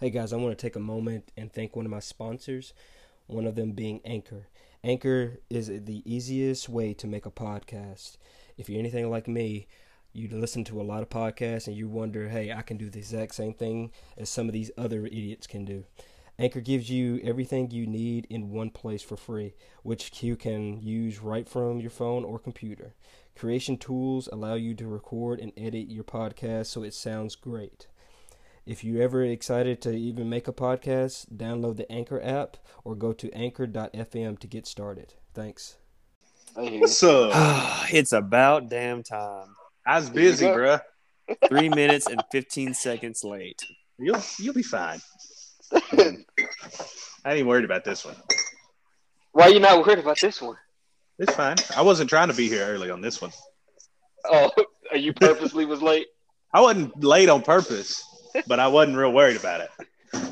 Hey guys, I want to take a moment and thank one of my sponsors, one of them being Anchor. Anchor is the easiest way to make a podcast. If you're anything like me, you listen to a lot of podcasts and you wonder, hey, I can do the exact same thing as some of these other idiots can do. Anchor gives you everything you need in one place for free, which you can use right from your phone or computer. Creation tools allow you to record and edit your podcast so it sounds great. If you're ever excited to even make a podcast, download the Anchor app or go to anchor.fm to get started. Thanks. What's up? it's about damn time. I was busy, go. bruh. Three minutes and 15 seconds late. You'll you'll be fine. I ain't worried about this one. Why are you not worried about this one? It's fine. I wasn't trying to be here early on this one. Oh, are you purposely was late? I wasn't late on purpose, but I wasn't real worried about it.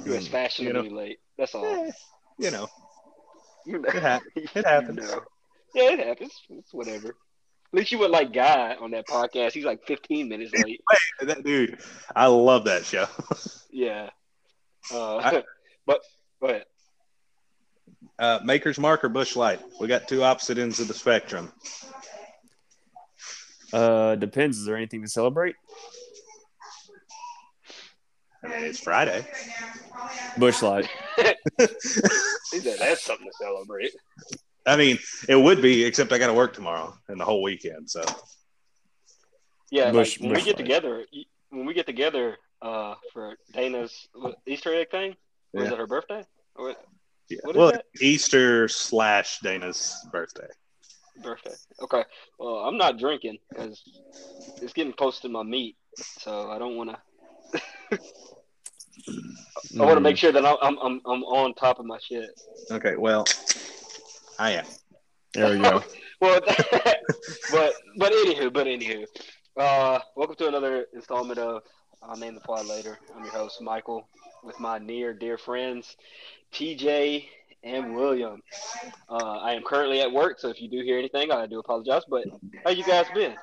You was fashionably late. That's all. Eh, you know, You know. it, hap- You it happens. know. Yeah, it happens. It's whatever. At least you were like Guy on that podcast. He's like 15 minutes late. That dude, I love that show. Yeah. Uh, I- but go ahead. Uh, Maker's Mark or Busch Light? We got two opposite ends of the spectrum. Uh, depends. Is there anything to celebrate? I mean, it's Friday. Busch Light. He said that's something to celebrate. I mean, it would be, except I got to work tomorrow and the whole weekend. So Yeah, Bush- like when we get light. together, when we get together uh, for Dana's Easter egg thing, or is Yeah. it her birthday? Or what- yeah. What is well, that? Easter slash Dana's birthday. birthday? Okay. Well, I'm not drinking because it's getting close to my meat, so I don't want to. I want to Mm. make sure that I'm, I'm I'm I'm on top of my shit. Okay, well, I am. There we go. well, but but anywho, but anywho, uh, welcome to another installment of I'll name the pod later. I'm your host Michael with my near dear friends TJ and William. Uh, I am currently at work, so if you do hear anything, I do apologize. But how you guys been?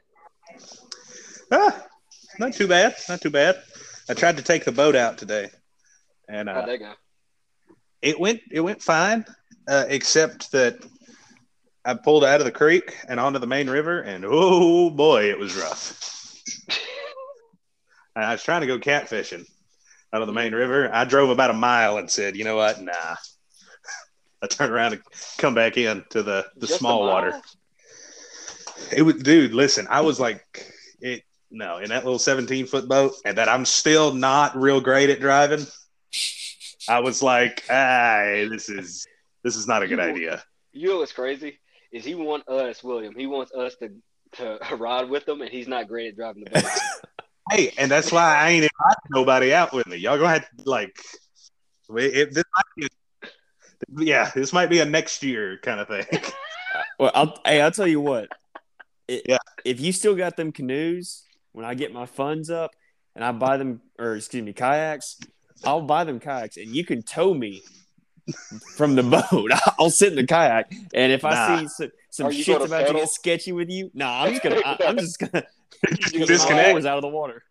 Ah, not too bad. Not too bad. I tried to take the boat out today, and uh, it went it went fine, uh, except that I pulled out of the creek and onto the main river, and oh boy, it was rough. And I was trying to go catfishing out of the main river. I drove about a mile and said, "You know what? Nah." I turned around and come back in to the the Just small water. It was, dude. Listen, I was like, no in that little seventeen foot boat, and that I'm still not real great at driving. I was like, ah, this is this is not a good You- idea. You know what's crazy is he want us, William. He wants us to to ride with him, and he's not great at driving the boat. Hey, and that's why I ain't inviting nobody out with me. Y'all gonna have to like, it, this might be, yeah, this might be a next year kind of thing. Well, I'll, hey, I'll tell you what. It, Yeah. If you still got them canoes, when I get my funds up and I buy them, or excuse me, kayaks, I'll buy them kayaks and you can tow me from the boat. I'll sit in the kayak, and if I see some, some shit's about to get sketchy with you, nah, I'm just gonna, I, I'm just gonna Disconnect. oars out of the water.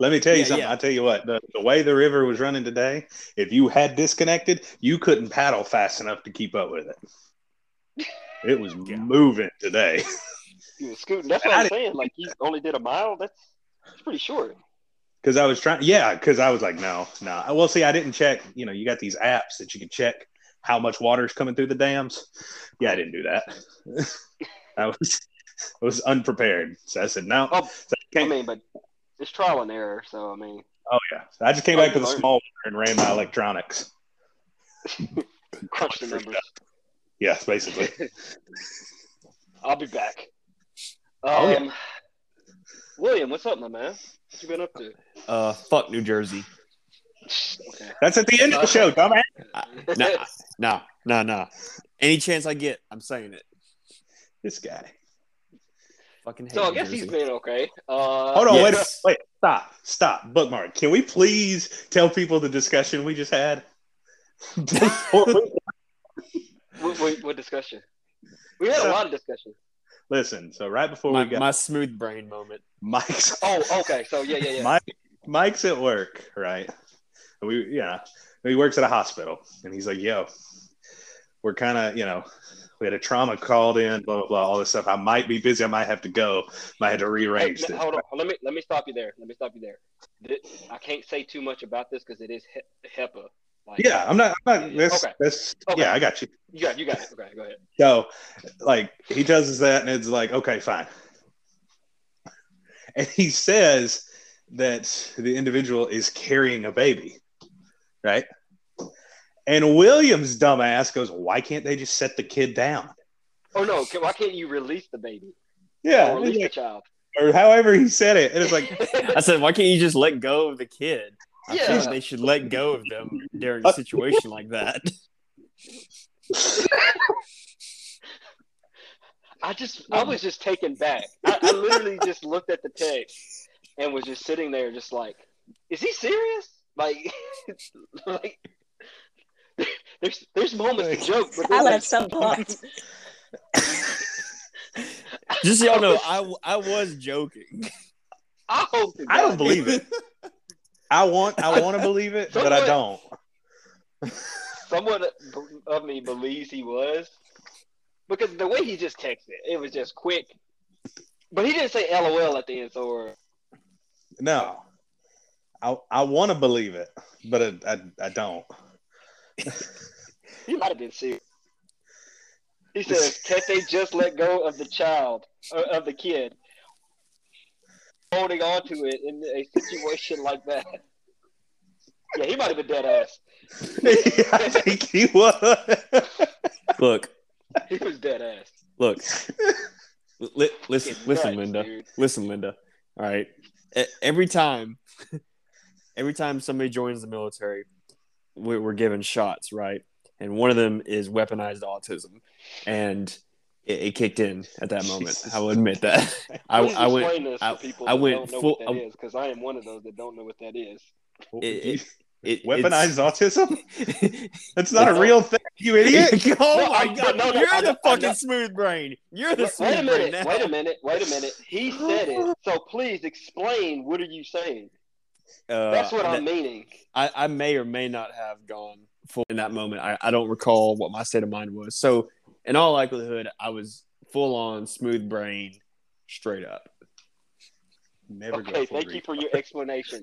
Let me tell you Yeah, something. yeah. I'll tell you what, the, the way the river was running today, if you had disconnected, you couldn't paddle fast enough to keep up with it. It was Yeah. moving today. Was scooting. That's what I'm saying. Like he only did a mile. That's, that's pretty short. Because I was trying, yeah, because I was like, no, no. Well, see, I didn't check. You know, you got these apps that you can check how much water is coming through the dams. Yeah, I didn't do that. I was I was unprepared. So I said, no. Oh, So I, I mean, but it's trial and error. So I mean, oh, yeah. So I just came back to the small water and ran my electronics. crunch the numbers. Yeah, basically. I'll be back. Oh, yeah. Um, William, what's up, my man? What you been up to? Uh, fuck New Jersey. Okay. That's at the end of the show, dumbass. Nah, nah, nah, nah. Any chance I get, I'm saying it. This guy. Fucking hate So I guess Jersey. he's been okay. Uh, Hold on, wait, Yes. wait, stop, stop, bookmark. Can we please tell people the discussion we just had? What, what, what discussion? We had a lot of discussion. Listen, so right before my, we got my smooth brain moment. Mike's Oh, okay. So yeah, yeah, yeah. Mike, Mike's at work, right? And we, yeah, he works at a hospital, and he's like, "Yo, we're kind of, you know, we had a trauma called in, blah blah blah, all this stuff. I might be busy. I might have to go. Might have to Hey, rearrange n- this." hold on. Let me let me stop you there. Let me stop you there. Th- I can't say too much about this because it is he- HIPAA. Like, Yeah, I'm not. I'm not that's, Okay. that's Okay. yeah, I got you. you got you got it. Okay, go ahead. So, like, he tells us that, and it's like, okay, fine. And he says that the individual is carrying a baby, right? And William's dumbass goes, why can't they just set the kid down? Oh no! Why can't you release the baby? Yeah, or release he's the child. or however he said it. And it's like, I said, why can't you just let go of the kid? I Yeah. think they should let go of them during a situation like that. I just I was just taken back. I, I literally just looked at the text and was just sitting there, just like, is he serious? Like, like. There's there's moments to joke, but I then let some blocked. Just so y'all know, I, I was joking. I hope I don't believe it. I want, I want to believe it, but I don't. someone of me believes he was. Because the way he just texted it was just quick. But he didn't say lol at the end so or No, I, I want to believe it, but I, I, I don't. he might have been serious. He says they just let go of the child uh, of the kid holding on to it in a situation like that yeah he might have been dead ass I think he was. Look, he was dead ass look. Li- listen, It's listen, nuts, Linda. dude. Listen, Linda. All right. E- Every time, every time somebody joins the military, we- we're given shots, right? And one of them is weaponized autism, and it, it kicked in at that moment. Jesus. I will admit that. I, I went. I- people I went don't know full- what that is because I am one of those that don't know what that is. It, it, it, Weaponized autism? That's not a real thing, you idiot. oh No, my I- god! no, no, You're I- the I fucking know- smooth brain. You're the Wait, smooth wait a brain minute. now. Wait a minute. Wait a minute. He said it. So please explain. What are you saying? Uh, That's what that- I'm meaning. I, I may or may not have gone full in that moment. I, I don't recall what my state of mind was. So, in all likelihood, I was full on smooth brain, straight up. Never Okay. go full Thank you for your explanation.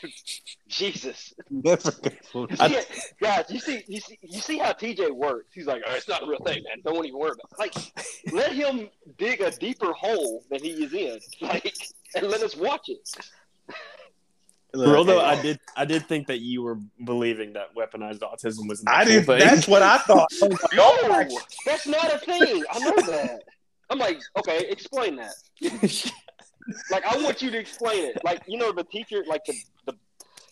Jesus. Never go I- Yeah, guys, you see, you see, you see how TJ works. He's like, oh, it's not a real thing, man. Don't even worry about. It. Like, let him dig a deeper hole than he is in. Like, and let us watch it. Look, Although I did, I did think that you were believing that weaponized autism was. an I actual did. thing. That's what I thought. I was like, my No, that's not a thing. I know that. I'm like, okay, explain that. Like, I want you to explain it. Like, you know, the teacher, like the the,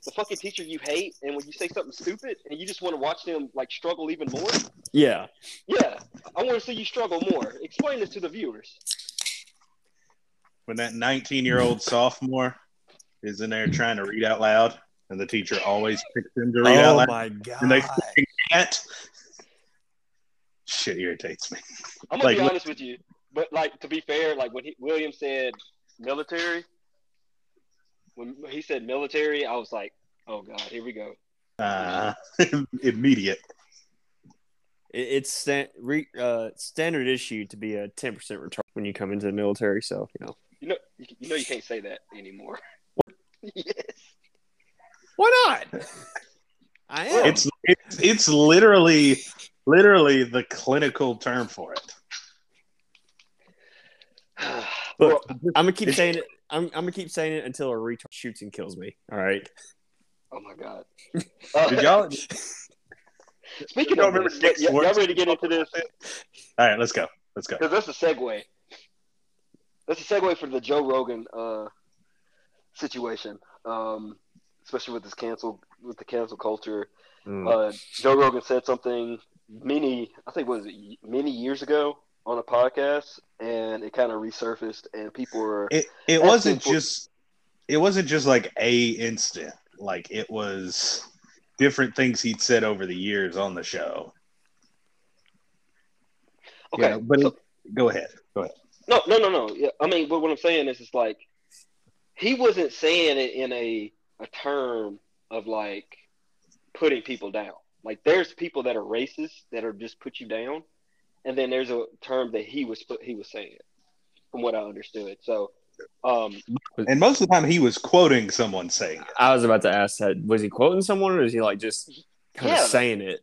the fucking teacher you hate, and when you say something stupid, and you just want to watch them like struggle even more. yeah. Yeah, I want to see you struggle more. Explain this to the viewers. when that 19 year old sophomore is in there trying to read out loud, and the teacher always picks him to read out loud. Oh loud, my god. and they fucking can't. Shit irritates me. I'm gonna Like, be honest with you, but like to be fair, like when he, William said military, when he said military, I was like, oh god, here we go. Uh, immediate. It's sta- re, uh, standard issue to be a ten percent return when you come into the military. So you know You know, you, you know, you can't say that anymore. yes. why not? I am. It's it's it's literally literally the clinical term for it. Look, Well, I'm gonna keep saying it. I'm, I'm gonna keep saying it until a retard shoots and kills me. All right. oh my god. Uh, Did y'all? Speaking of remember this, Nick y- y'all ready to get into this? All right, let's go. Let's go. Because that's a segue. That's a segue for the Joe Rogan uh, situation, um, especially with this cancel with the cancel culture. Uh, Joe Rogan said something many, I think, was many years ago on a podcast, and it kind of resurfaced, and people were It it wasn't just it wasn't just like a instant. Like it was different things he'd said over the years on the show. okay. Yeah, but so- go ahead. Go ahead. No, no, no, no. Yeah, I mean, but what I'm saying is, it's like he wasn't saying it in a a term of like putting people down. Like there's people that are racist that are just put you down, and then there's a term that he was he was saying, from what I understood. So, um, And most of the time, he was quoting someone saying it. I was about to ask that. Was he quoting someone, or is he like just kind Yeah. of saying it?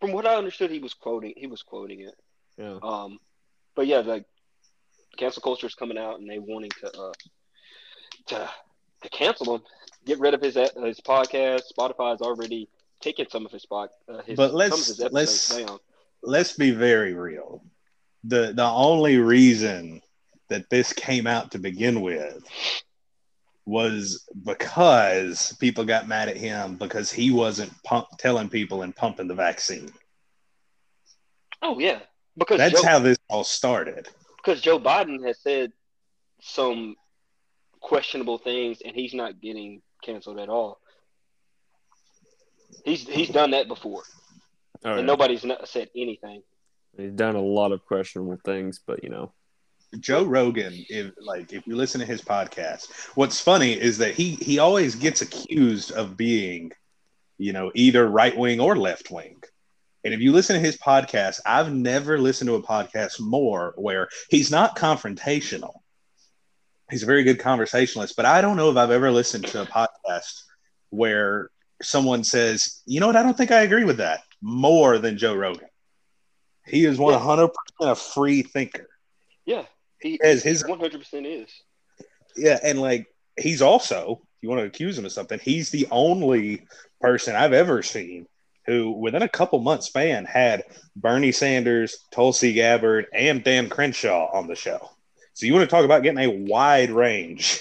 from what I understood, he was quoting he was quoting it. Yeah. Um, but yeah, like cancel culture is coming out, and they wanting to uh to to cancel him, get rid of his his podcast. Spotify's already taken some of his spot, uh, his, But some let's- of his episodes let's- down. Let's be very real. The the only reason that this came out to begin with was because people got mad at him because he wasn't pump, telling people and pumping the vaccine. Oh yeah, because That's Joe, how this all started. because Joe Biden has said some questionable things, and he's not getting canceled at all. He's he's done that before, All right. and nobody's not said anything. He's done a lot of questionable things, but you know, Joe Rogan, if like if you listen to his podcast, what's funny is that he he always gets accused of being, you know, either right wing or left wing. And if you listen to his podcast, I've never listened to a podcast more where he's not confrontational. He's a very good conversationalist, but I don't know if I've ever listened to a podcast where someone says, "You know what? I don't think I agree with that." More than Joe Rogan. He is one hundred percent a free thinker. Yeah, he As his one hundred percent is. Yeah, and like he's also, if you want to accuse him of something, he's the only person I've ever seen who, within a couple months span, had Bernie Sanders, Tulsi Gabbard, and Dan Crenshaw on the show. So you want to talk about getting a wide range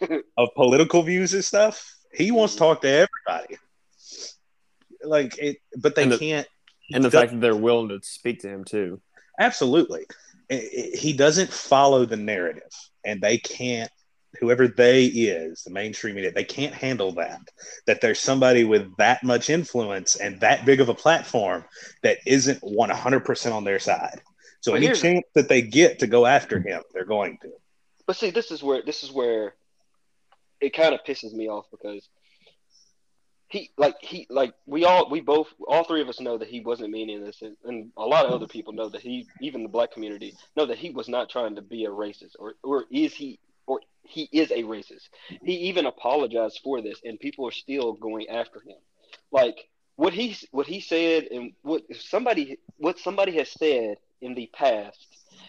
of political views and stuff? He wants to talk to everybody. Like it, but they And the- can't. and the Does- fact that they're willing to speak to him too. Absolutely. I- I- He doesn't follow the narrative, and they can't, whoever they is, the mainstream media, they can't handle that. That there's somebody with that much influence and that big of a platform that isn't 100% on their side. So But any chance that they get to go after him, they're going to. But see, this is where this is where it kind of pisses me off because he like he like we all we both all three of us know that he wasn't meaning this and, and a lot of other people know that he even the black community know that he was not trying to be a racist or or is he or he is a racist he even apologized for this and people are still going after him like what he what he said and what somebody what somebody has said in the past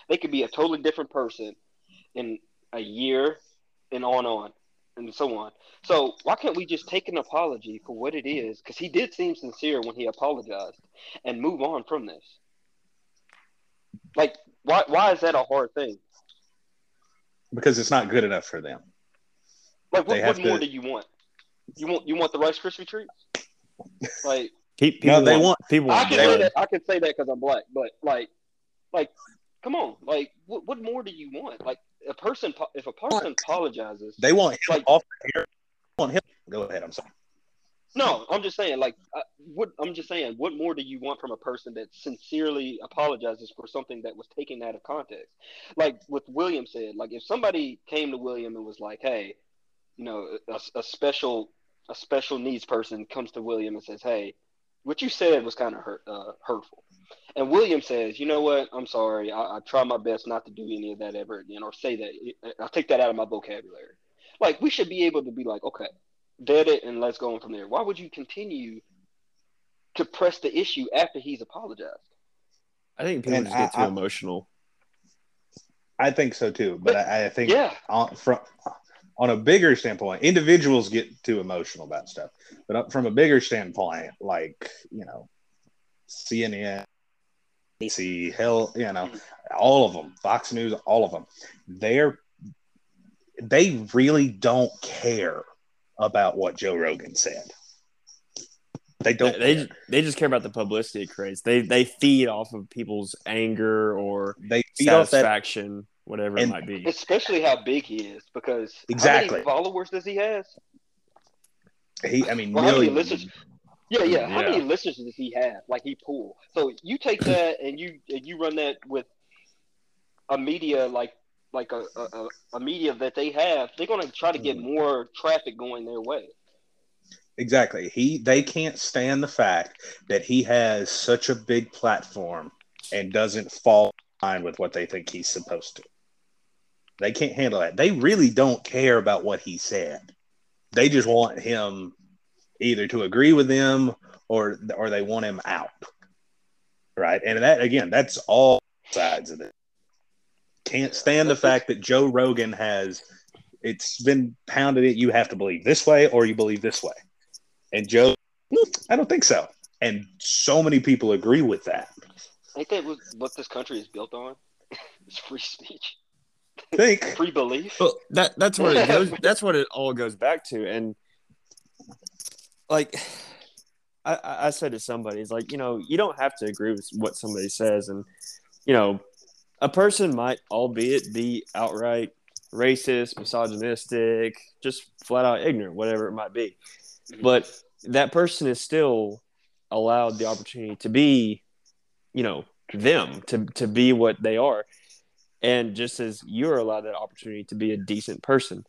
they could be a totally different person in a year and on on and so on. So why can't we just take an apology for what it is? Because he did seem sincere when he apologized, and move on from this. Like, why? Why is that a hard thing? Because it's not good enough for them. Like, what, what more to- do you want? You want you want the Rice Krispie treats? Like, People No, they want, want- people I can say want- that. I can say that because I'm black, but like, like, come on, like, what what more do you want? Like, a person, if a person apologizes, They want him Like- off the air. Want him. Go ahead. I'm sorry. No, I'm just saying, like, uh, what I'm just saying, what more do you want from a person that sincerely apologizes for something that was taken out of context? Like what William said, like if somebody came to William and was like, "Hey, you know, a, a special a special needs person comes to William and says, "Hey, what you said was kind of hurt, uh, hurtful," and William says, "You know what? I'm sorry. I, I try my best not to do any of that ever again, or say that. I'll take that out of my vocabulary." Like we should be able to be like, okay dead it and let's go on from there. Why would you continue to press the issue after he's apologized? I think people And just get too I- I- emotional. I think so too. But I, I think Yeah, on from on a bigger standpoint, individuals get too emotional about stuff. But from a bigger standpoint, like you know, CNN, see, hell, you know, all of them, Fox News, all of them, they're they really don't care about what Joe Rogan said. They don't. They, care. they just care about the publicity it creates. They they feed off of people's anger or they feed off that. Satisfaction, whatever it might be. especially how big he is because how Exactly. many followers does he has? He, I mean, Well, how many listeners? Yeah, yeah. How Yeah. many listeners does he have? Like he pull. So you take that and you and you run that with a media like like a, a, a- a media that they have. They're gonna try to get Mm-hmm. more traffic going their way. Exactly. He they can't stand the fact that he has such a big platform and doesn't fall in line with what they think he's supposed to. They can't handle that. They really don't care about what he said. They just want him either to agree with them or or they want him out. Right? And that again, that's all sides of it. Can't stand the fact that Joe Rogan has it's been pounded it you have to believe this way or you believe this way. And Joe, I don't think so. And so many people agree with that. Ain't that what, this country is built on? it's free speech, Think free belief. Well, that that's what it goes. That's what it all goes back to, and like I, I I said to somebody, it's like you know you don't have to agree with what somebody says, and you know a person might, albeit be outright racist, misogynistic, just flat out ignorant, whatever it might be, mm-hmm. but that person is still allowed the opportunity to be, you know, them to to be what they are and just as you're allowed that opportunity to be a decent person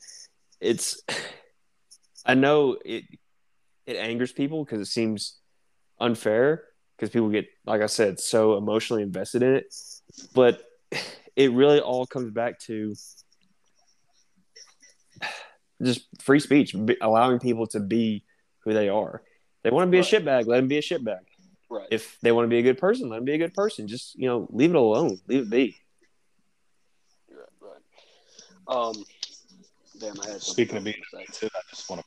it's i know it it angers people because it seems unfair because people get like i said so emotionally invested in it but it really all comes back to just free speech allowing people to be who they are they want to be Right. a shitbag let them be a shitbag Right. if they want to be a good person let them be a good person just you know leave it alone leave it be. Um, damn, I had Speaking of to being say. I just want to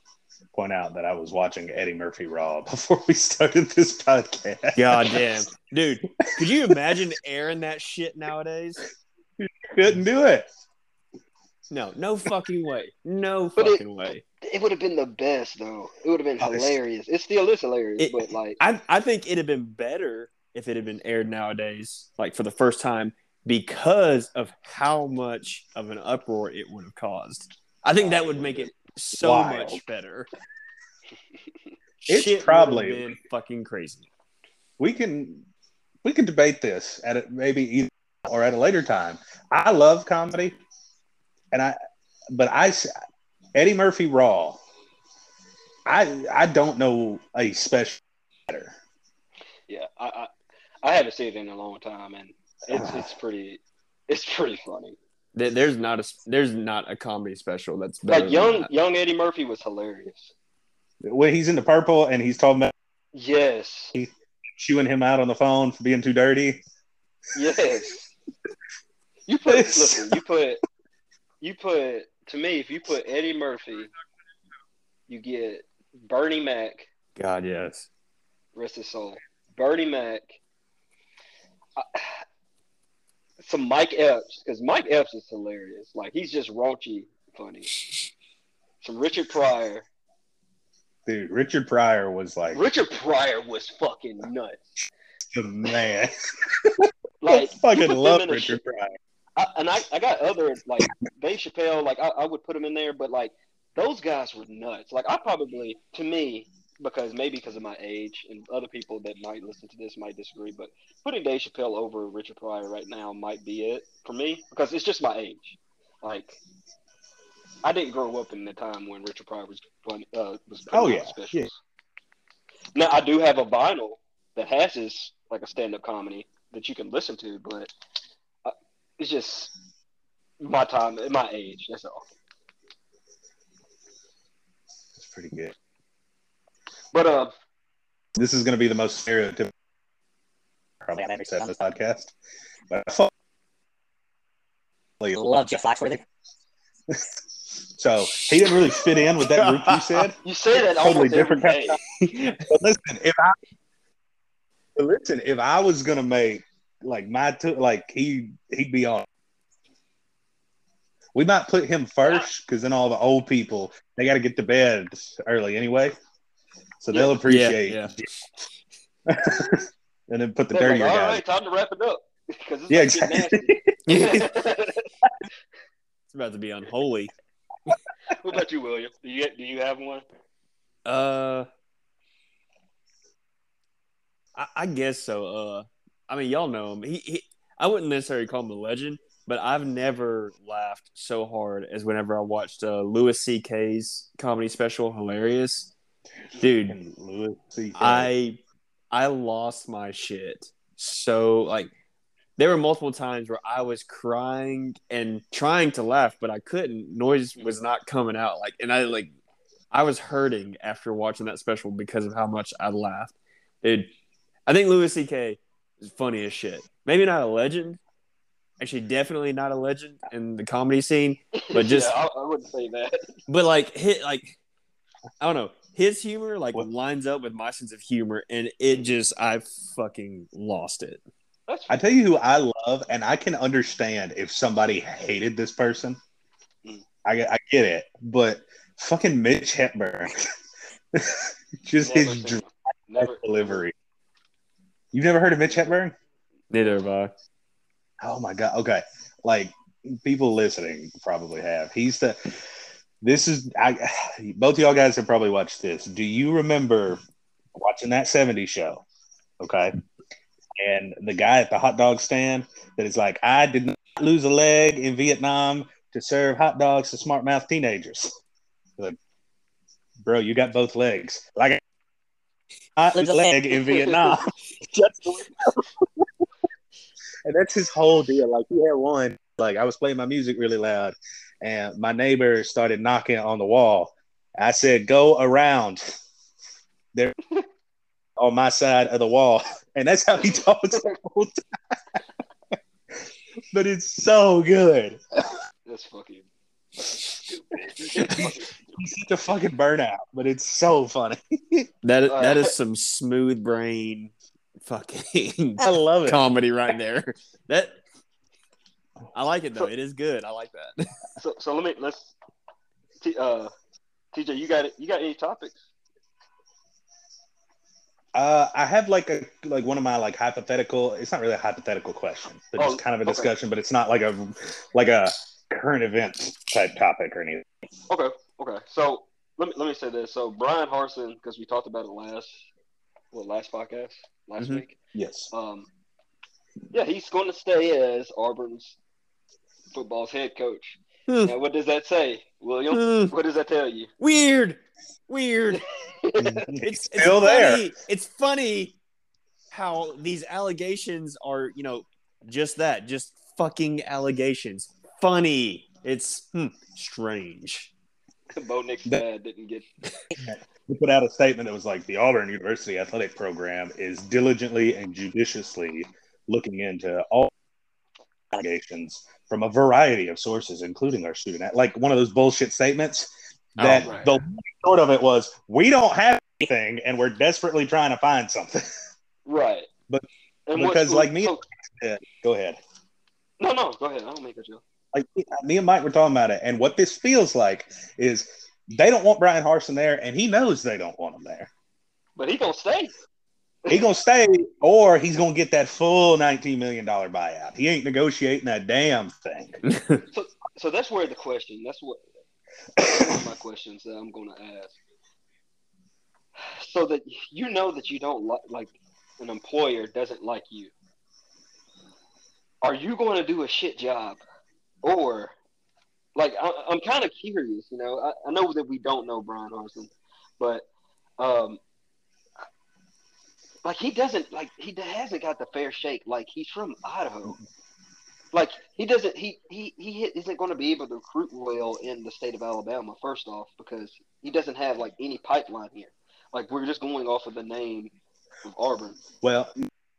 point out that I was watching Eddie Murphy Raw before we started this podcast. God damn. Dude, could you imagine airing that shit nowadays? You Couldn't do it. No, no fucking way. No But it- fucking way. It would have been the best though. It would have been it's- hilarious. It still is hilarious, It- but like, I I think it'd have been better if it had been aired nowadays, like for the first time, because of how much of an uproar it would have caused. I think that would make it so Wild. much better. It's Shit probably- been fucking crazy. We can we can debate this at a, maybe either or at a later time. I love comedy, and I but I s- Eddie Murphy Raw. I I don't know a special better. yeah, I, I I haven't seen it in a long time, and it's it's pretty it's pretty funny. There's not a there's not a comedy special that's better Like than young that. young Eddie Murphy was hilarious. When he's in the purple and he's talking about Yes, he's chewing him out on the phone for being too dirty. yes. You put listen. You put you put to me if you put Eddie Murphy, you get Bernie Mac, God, yes. rest his soul. Bernie Mac. I- Some Mike Epps, because Mike Epps is hilarious. Like he's just raunchy funny. Some Richard Pryor. Dude, Richard Pryor was like Richard Pryor was fucking nuts. the man. Like I fucking love them in a Richard sh- Pryor. I, and I, I got other like Dave Chappelle. Like I, I would put him in there, but like those guys were nuts. Like I probably, to me, because maybe because of my age, and other people that might listen to this might disagree, but putting Dave Chappelle over Richard Pryor right now might be it for me because it's just my age. Like I didn't grow up in the time when Richard Pryor was fun, uh, was Oh, yeah, specials. Now I do have a vinyl that has his like a stand up comedy that you can listen to, but uh, it's just my time, my age. That's all. It's pretty good. But uh, This is going to be the most stereotypical probably I've ever said this podcast. But I fuck- Love Jeff Foxworthy. so he didn't really fit in with that group you said. you say that Totally almost every different kind day. But listen, if I but listen, if I was gonna make like my two, like he he'd be on. We might put him first because then all the old people they got to get to bed early anyway, so they'll appreciate. Yeah, and then put the They're like, dirtier all guys. right, time to wrap it up because it's Yeah, like getting exactly. nasty. It's about to be unholy. what about you, William? Do you do you have one? Uh, I, I guess so. Uh, I mean, y'all know him. He, he, I wouldn't necessarily call him a legend, but I've never laughed so hard as whenever I watched uh, Louis C.K.'s comedy special, hilarious. Dude. And Louis C.K. I I lost my shit. So like there were multiple times where I was crying and trying to laugh, but I couldn't. Noise was not coming out. Like and I like I was hurting after watching that special because of how much I laughed. Dude, I think Louis C.K. is funny as shit. Maybe not a legend. Actually, definitely not a legend in the comedy scene. But just- yeah, I, I wouldn't say that. but like hit like I don't know his humor like What- lines up with my sense of humor, and it just I fucking lost it. I tell you who I love, and I can understand if somebody hated this person. Mm. I, I get it, but fucking Mitch Hedberg, just never his dry never delivery. You've never heard of Mitch Hedberg? Neither have I. Oh my god. Okay, like people listening probably have. He's the. This is I. Both of y'all guys have probably watched this. Do you remember watching that '70s show? Okay. And the guy at the hot dog stand that is like, I did not lose a leg in Vietnam to serve hot dogs to smart mouth teenagers. Like, bro, you got both legs. Like, I lose a leg in Vietnam. Just and that's his whole deal. Like, he had one, like, I was playing my music really loud, and my neighbor started knocking on the wall. I said, Go around. They're on my side of the wall. And that's how he talks the whole time. but it's so good. That's fucking. He's such a fucking burnout, but it's so funny. That Uh, that is some smooth brain fucking I love it. comedy right there. That I like it though. It is good. I like that. so, so let me let's. T, uh, TJ, you got it. You got any topics? Uh, I have like a like one of my like hypothetical. It's not really a hypothetical question, but Oh, just kind of a okay. discussion. But it's not like a like a current event type topic or anything. Okay, okay. So let me let me say this. So Bryan Harsin, because we talked about it last, well, last podcast last Mhm. week. Yes. Um, yeah, he's going to stay as Auburn's football's head coach. Hmm. Now, what does that say, William? Hmm. What does that tell you? Weird. Weird. It's, it's Still there. funny. It's funny how these allegations are, you know, just that, just fucking allegations. Funny. It's hmm, strange. Bo Nix's dad didn't get. He put out a statement that was like the Auburn University athletic program is diligently and judiciously looking into all allegations from a variety of sources, including our student. Like one of those bullshit statements oh, that Oh, right. the short of it was, we don't have anything and we're desperately trying to find something. Right. But- And what- because, like me- so- Go ahead. no, no, go ahead. I don't make a joke. Like me and Mike were talking about it, and what this feels like is they don't want Bryan Harsin there, and he knows they don't want him there. But he gonna stay. He gonna stay, or he's gonna get that full nineteen million dollar buyout. He ain't negotiating that damn thing. So so that's where the question. That's what my questions that I'm to ask. So that you know that you don't like like an employer doesn't like you. Are you going to do a shit job, or like I, I'm kind of curious. You know, I, I know that we don't know Bryan Harsin, but um, like he doesn't like he hasn't got the fair shake. Like he's from Idaho like he doesn't he he he isn't going to be able to recruit well in the state of Alabama first off because he doesn't have like any pipeline here. Like we're just going off of the name of Auburn. Well,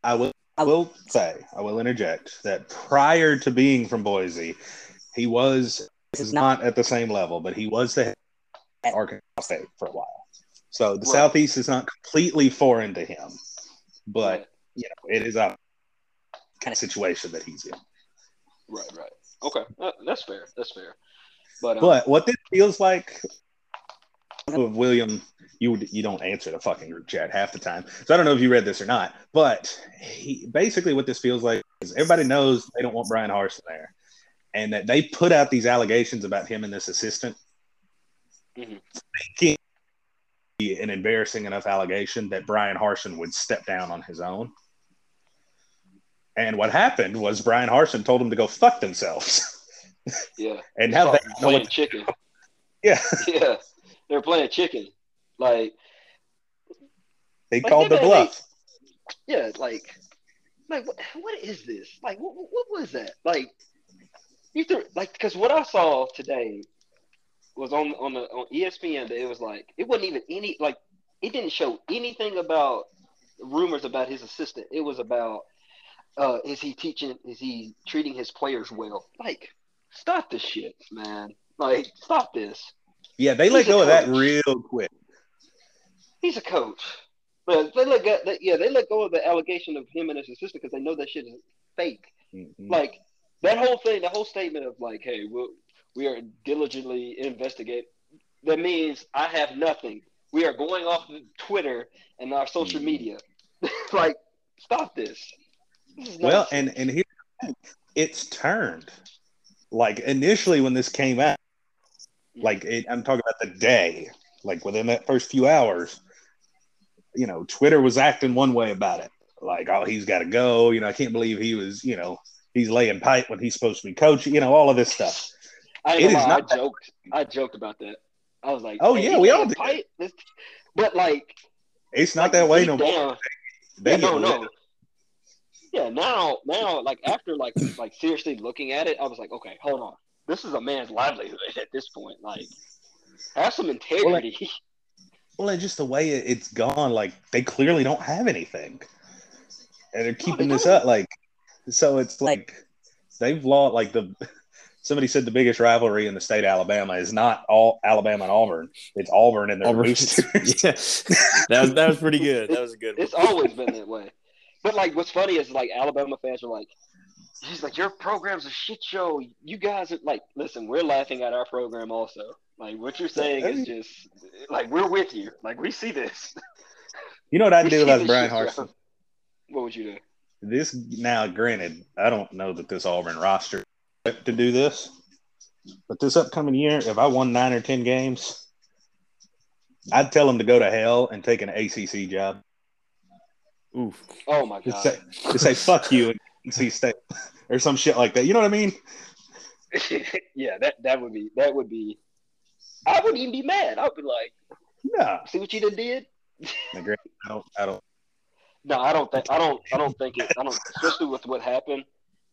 I will. I will say, I will interject that prior to being from Boise, he was is not at the same level, but he was the head at Arkansas State for a while. So the Right. Southeast is not completely foreign to him, but you know it is a kind of situation that he's in. right, right. Okay, Uh, that's fair. That's fair. But, um, But what this feels like, William, you you don't answer the fucking group chat half the time, so I don't know if you read this or not. But he, basically, what this feels like is everybody knows they don't want Bryan Harsin there, and that they put out these allegations about him and this assistant, Mhm. thinking be an embarrassing enough allegation that Bryan Harsin would step down on his own. And what happened was Bryan Harsin told him to go fuck themselves, yeah, and now they playing what. chicken. Yeah. yeah, they're playing chicken. Like They Like, called they the bluff. Yeah, like, like what, what is this? Like, what, what was that? Like, you threw like because what I saw today was on on the on ESPN. That it was like it wasn't even any like it didn't show anything about rumors about his assistant. It was about uh is he teaching? Is he treating his players well? Like, stop this shit, man. Like, stop this. Yeah, they let He's go of that real quick. He's a coach. But they let go, they, yeah, they let go of the allegation of him and his assistant because they know that shit is fake. Mhm. Like that whole thing, the whole statement of like, hey, we'll, we are diligently investigate. That means I have nothing. We are going off of Twitter and our social Mhm. media. like, stop this. This Well, and and here it's turned. Like initially when this came out, like it, I'm talking about the day, like within that first few hours, you know, Twitter was acting one way about it. Like, oh, he's got to go. You know, I can't believe he was. You know, he's laying pipe when he's supposed to be coaching. You know, all of this stuff. I, it ain't is gonna lie, not I joked. I joked about that. I was like, Oh, hey, yeah, we all laying did. pipe? This- But like, It's not like, that way deep no more. down- They yeah, get no, lit. Yeah, now, now, like after like like seriously looking at it, I was like, okay, hold on. This is a man's livelihood at this point. Like, have some integrity. Well, and just the way it, it's gone, like they clearly don't have anything, and they're keeping they this don't. up. Like, so it's like they've lost. Like the somebody said, the biggest rivalry in the state of Alabama is not all Alabama and Auburn. It's Auburn and their Auburn. boosters. yeah, that was that was pretty good. That was a good. one. it's always been that way. But like, what's funny is like Alabama fans are like, he's like, your program's a shit show. You guys are like, listen, we're laughing at our program also. Like, what you're saying is just like we're with you. Like, we see this. You know what I'd We do see if I was Bryan shit, Harsin? What would you do? This now, granted, I don't know that this Auburn roster to do this, but this upcoming year, if I won nine or ten games, I'd tell them to go to hell and take an ACC job. Oof. Oh my Just god. say, just say fuck you and NC State or some shit like that. You know what I mean? yeah, that that would be that would be. I wouldn't even be mad. I'd be like, No, see what you done did. I don't. I don't. No, I don't think I don't I don't think it. I don't, especially with what happened.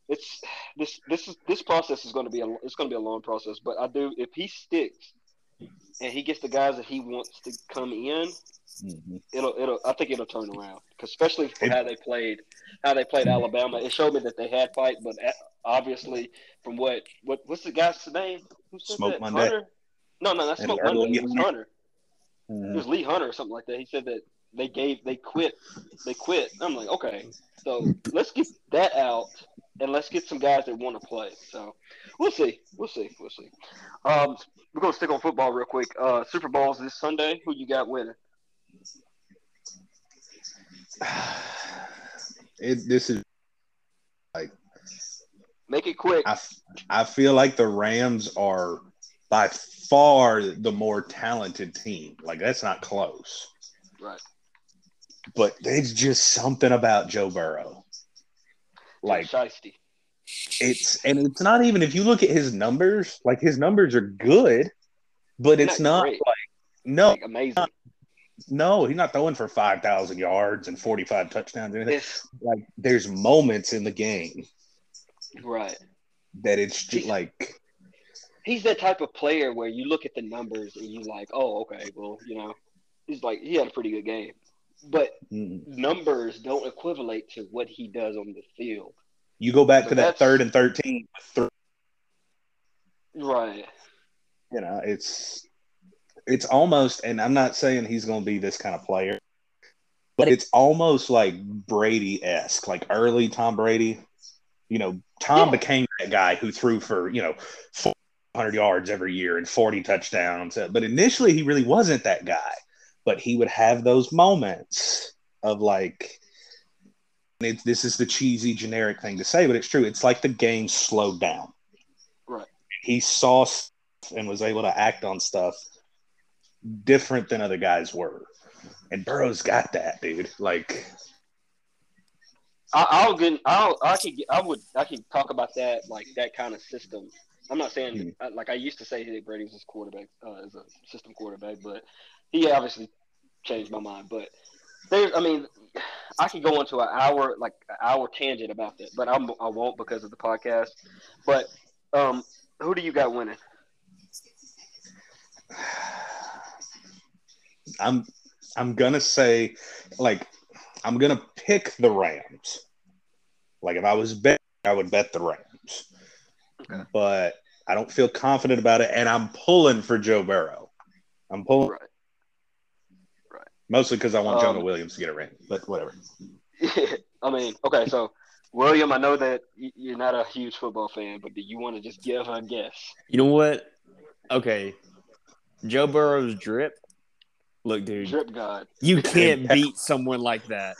It's this this is this process is going to be a it's going to be a long process. But I do if he sticks and he gets the guys that he wants to come in, Mhm. it'll it'll I think it'll turn around. 'Cause especially for how they played how they played Alabama, it showed me that they had fight. But obviously, from what what what's the guy's name? Who said Smoke that? Monday. Hunter? No, no, that's And Smoke Monday. It was Hunter. Hunter. It was Lee Hunter or something like that. He said that they gave they quit they quit. I'm like, okay, so let's get that out and let's get some guys that want to play. So we'll see, we'll see, we'll see. Um, we're gonna stick on football real quick. Uh, Super Bowl's this Sunday. Who you got winning? It, this is. Like make it quick. I, I feel like the Rams are by far the more talented team. Like that's not close. Right. But there's just something about Joe Burrow. Like Shiesty. it's and it's not even if you look at his numbers, like his numbers are good, but They're it's not not like no, Like amazing. no, he's not throwing for five thousand yards and forty five touchdowns. Or anything. It's Like there's moments in the game right. that it's just like He's that type of player where you look at the numbers and you're like, oh, okay, well, you know, he's like he had a pretty good game, but mm. numbers don't equivalent to what he does on the field. you go back to that third and thirteen. Right. you know, it's it's almost, and I'm not saying he's going to be this kind of player, but it's almost like Brady esque, like early Tom Brady. You know, Tom Yeah. became that guy who threw for you know 400 yards every year and 40 touchdowns, but initially he really wasn't that guy. But he would have those moments of like. It, this is the cheesy generic thing to say, but it's true. It's like the game slowed down. Right. He saw stuff and was able to act on stuff different than other guys were. And Burrow's got that, dude. Like, I, I'll get. I'll. I could. I would. I could talk about that like that kind of system. I'm not saying Hmm. like I used to say that Brady was his quarterback uh, as a system quarterback, but he obviously changed my mind. But there's, I mean, I could go into an hour, like an hour tangent about that, but I'm, I won't because of the podcast. But um, who do you got winning? I'm I'm gonna say like I'm gonna pick the Rams. Like if I was bet, I would bet the Rams. Okay. But I don't feel confident about it, and I'm pulling for Joe Burrow. I'm pulling Right. Mostly because I want Um, Jonah Williams to get a ring, but whatever. I mean, okay, so William, I know that you're not a huge football fan, but do you want to just give a guess? You know what? Okay. Joe Burrow's drip. Look, dude, Drip God. you can't beat someone like that.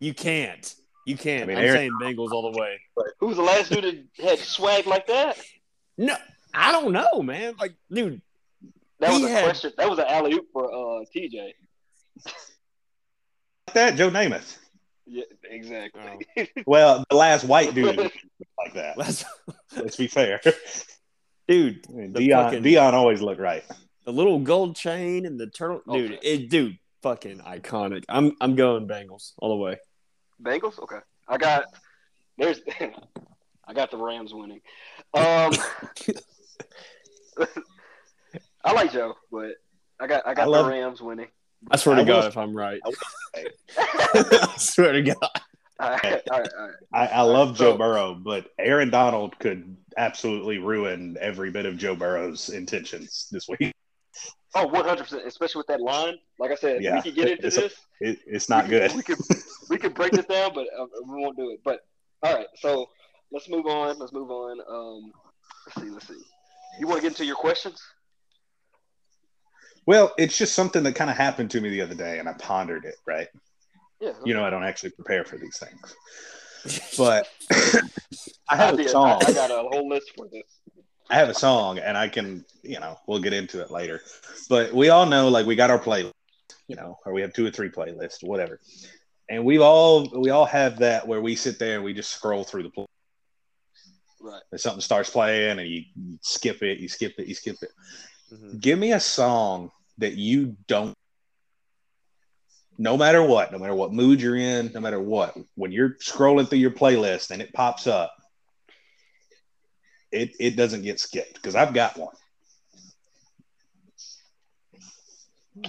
You can't. You can't. I mean, I'm Aaron- saying Bengals all the way. Who was the last dude that had swag like that? No, I don't know, man. Like, dude, That was a had- question. That was an alley oop for uh, TJ. Like that, Joe Namath. Yeah, exactly. Oh. Well, the last white dude like that. let's, Let's be fair. dude, I mean, Dion, fucking- Dion always looked right. the little gold chain and the turtle, dude, Okay. it, dude, fucking iconic. I'm, I'm going Bengals all the way. Bengals. Okay, I got. There's. I got the Rams winning. Um, I like Joe, but I got I I got love- the Rams winning. I swear to I God, if I'm right. I swear to God. all right, all right, all right. I, I love Joe Burrow, but Aaron Donald could absolutely ruin every bit of Joe Burrow's intentions this week. Oh, 100 percent, especially with that line. Like I said, Yeah, we could get into it's this. It, it's not we good. Could, we could we could break this down, but uh, we won't do it. But all right, so let's move on. Let's move on. Um, let's see. Let's see. You want to get into your questions? Well, it's just something that kind of happened to me the other day, and I pondered it. Right? Yeah. You know, I don't actually prepare for these things, but I I, have a did. Song. I got a whole list for this. I have a song, and I can, you know, we'll get into it later. But we all know, like, we got our playlist, you know, or we have two or three playlists, whatever. And we've all we all have that where we sit there and we just scroll through the play. Right. And something starts playing, and you, you skip it, you skip it, you skip it. Mhm. Give me a song that you don't. No matter what, no matter what mood you're in, no matter what, when you're scrolling through your playlist and it pops up, it it doesn't get skipped because I've got one.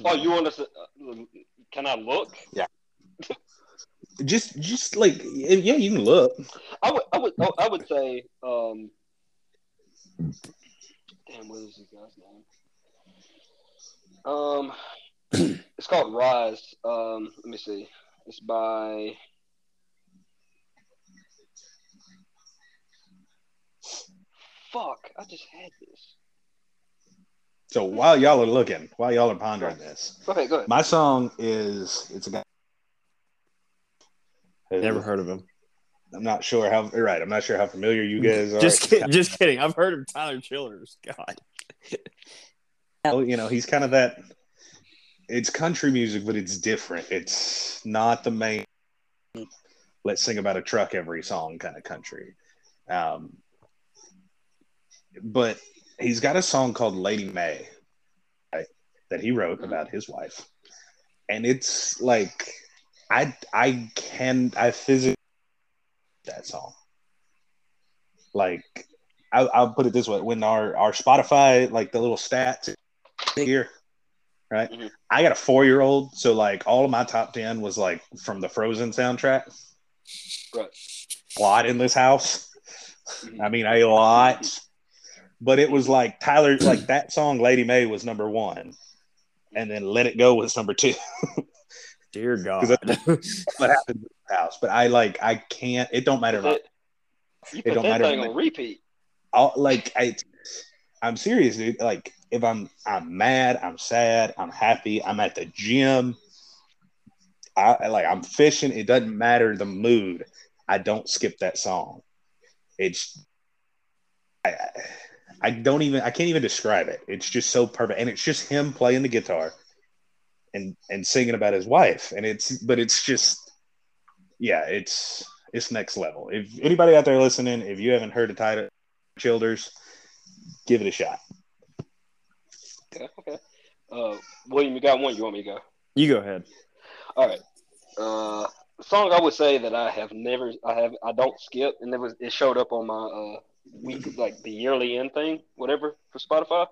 Oh, you want us? To, uh, can I look? Yeah. just just like yeah, you can look. I would. I would. oh, I would say. Um, damn, what is this guy's name? Um, it's called Rise. Um, let me see. It's by. Fuck! I just had this. So while y'all are looking, while y'all are pondering this, Go ahead. Go ahead. my song is it's a guy. Never heard of him. I'm not sure how. You're right. I'm not sure how familiar you guys are. Just kidding. Just kidding. I've heard of Tyler Childers. God. Well, you know, he's kind of that. It's country music, but it's different. It's not the main. Let's sing about a truck every song kind of country. Um, but he's got a song called Lady May right, that he wrote about his wife, and it's like I I can I physically that song. Like I, I'll put it this way: when our our Spotify like the little stats here, right? Mhm. I got a four year old, so like all of my top ten was like from the Frozen soundtrack. Right. A lot in this house. Mhm. I mean, a lot. But it was like Tyler, like that song, Lady May was number one, and then Let It Go was number two. Dear God. what happened in this house? But I like, I can't. It don't matter. It- You It put don't that matter thing on repeat. I'll, like I, I'm serious, dude. Like if I'm I'm mad, I'm sad, I'm happy, I'm at the gym. I like I'm fishing. It doesn't matter the mood. I don't skip that song. It's I I- don't even I can't even describe it. It's just so perfect, and it's just him playing the guitar and and singing about his wife, and it's but it's just yeah, it's it's next level. If anybody out there listening, if you haven't heard of Tyler Childers, give it a shot. Okay. Okay. Uh, William, you got one. You want me to go? You go ahead. All right. Uh, song I would say that I have never, I have, I don't skip, and it was, it showed up on my uh week, like the yearly end thing, whatever for Spotify.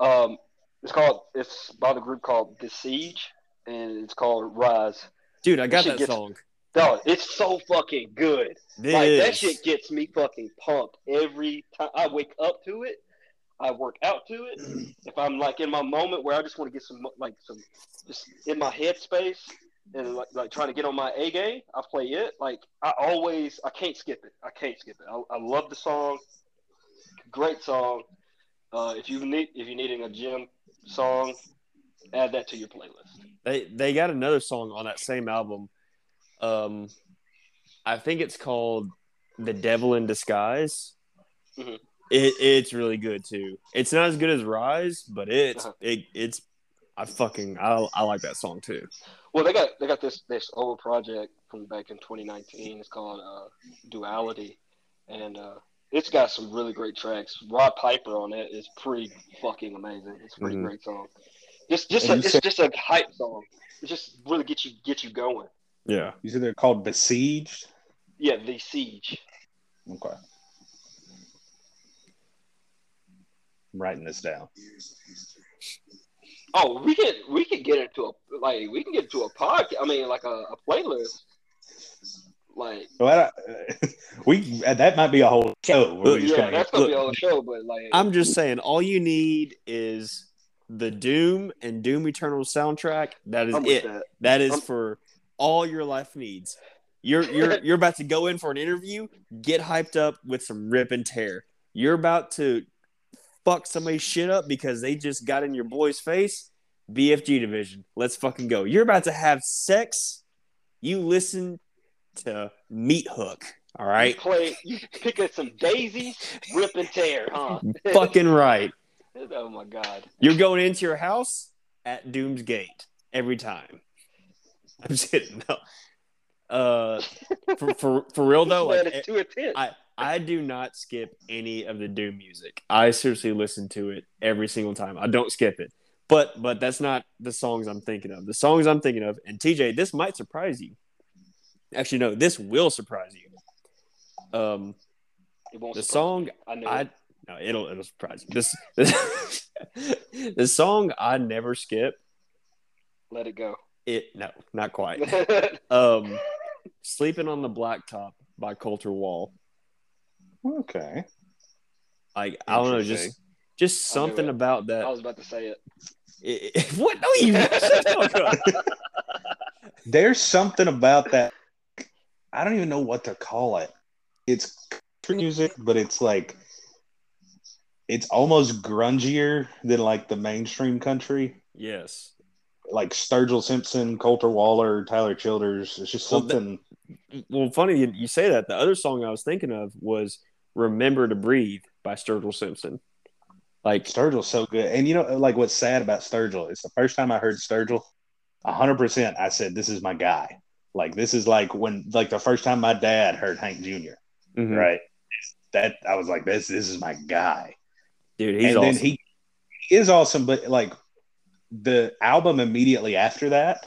Um, it's called, it's by the group called The Siege, and it's called Rise. Dude, I got that gets- song. Dog, it's so fucking good. Like that shit gets me fucking pumped every time I wake up to it. I work out to it. If I'm like in my moment where I just want to get some like some just in my headspace and like, like trying to get on my A game, I play it. Like I always, I can't skip it. I can't skip it. I, I love the song. Great song. Uh, if you need if you're needing a gym song, add that to your playlist. They they got another song on that same album. Um, I think it's called "The Devil in Disguise." Mhm. It it's really good too. It's not as good as Rise, but it's Uh-huh. it, it's I fucking I, I like that song too. Well, they got they got this this old project from back in 2019. It's called uh, Duality, and uh, it's got some really great tracks. Rod Piper on it is pretty fucking amazing. It's a pretty Mhm. great song. Just just a, it's said- just a hype song. It just really get you get you going. Yeah, You said they're called Besieged. Yeah, the siege. Okay. I'm writing this down. Oh, we can we can get into a like we can get into a podcast. I mean, like a, a playlist. Like Well, I- we that might be a whole show. where we just yeah, kinda that's gonna be a whole show. But like I'm just saying, all you need is the Doom and Doom Eternal soundtrack. That is it. that. That is I'm- for all your life needs. You're you're you're about to go in for an interview. Get hyped up with some rip and tear. You're about to fuck somebody's shit up because they just got in your boy's face. BFG division. Let's fucking go. You're about to have sex. You listen to Meat Hook. All right. You play. You pick up some daisies, rip and tear, huh? fucking right. oh my god. You're going into your house at Doom's Gate every time. I'm just kidding. No. Uh, for, for, for real though, like. I, I do not skip any of the Doom music. I seriously listen to it every single time. I don't skip it. But but that's not the songs I'm thinking of. The songs I'm thinking of, and TJ, this might surprise you. Actually, no, this will surprise you. Um, it won't the song me. I I it. no, it'll it'll surprise you. This, this the song I never skip. let it go. It no, not quite. Um, sleeping on the blacktop by Colter Wall. Okay. Like I don't know, just just something about that. I was about to say it. It- it- what? No, you. shut the fuck up. There's something about that. I don't even know what to call it. It's country music, but it's like it's almost grungier than like the mainstream country. yes. Like Sturgill Simpson, Colter Waller, Tyler Childers. It's just Well, that- something. Well, funny you, you say that. The other song I was thinking of was "Remember to Breathe" by Sturgill Simpson. Like Sturgill's so good. And you know, like what's sad about Sturgill? It's the first time I heard Sturgill, hundred percent. I said, "This is my guy." Like this is like when, like the first time my dad heard Hank junior mhm. Right. That I was like, "This, this is my guy." dude, he's and awesome. then he, he is awesome, but like the album immediately after that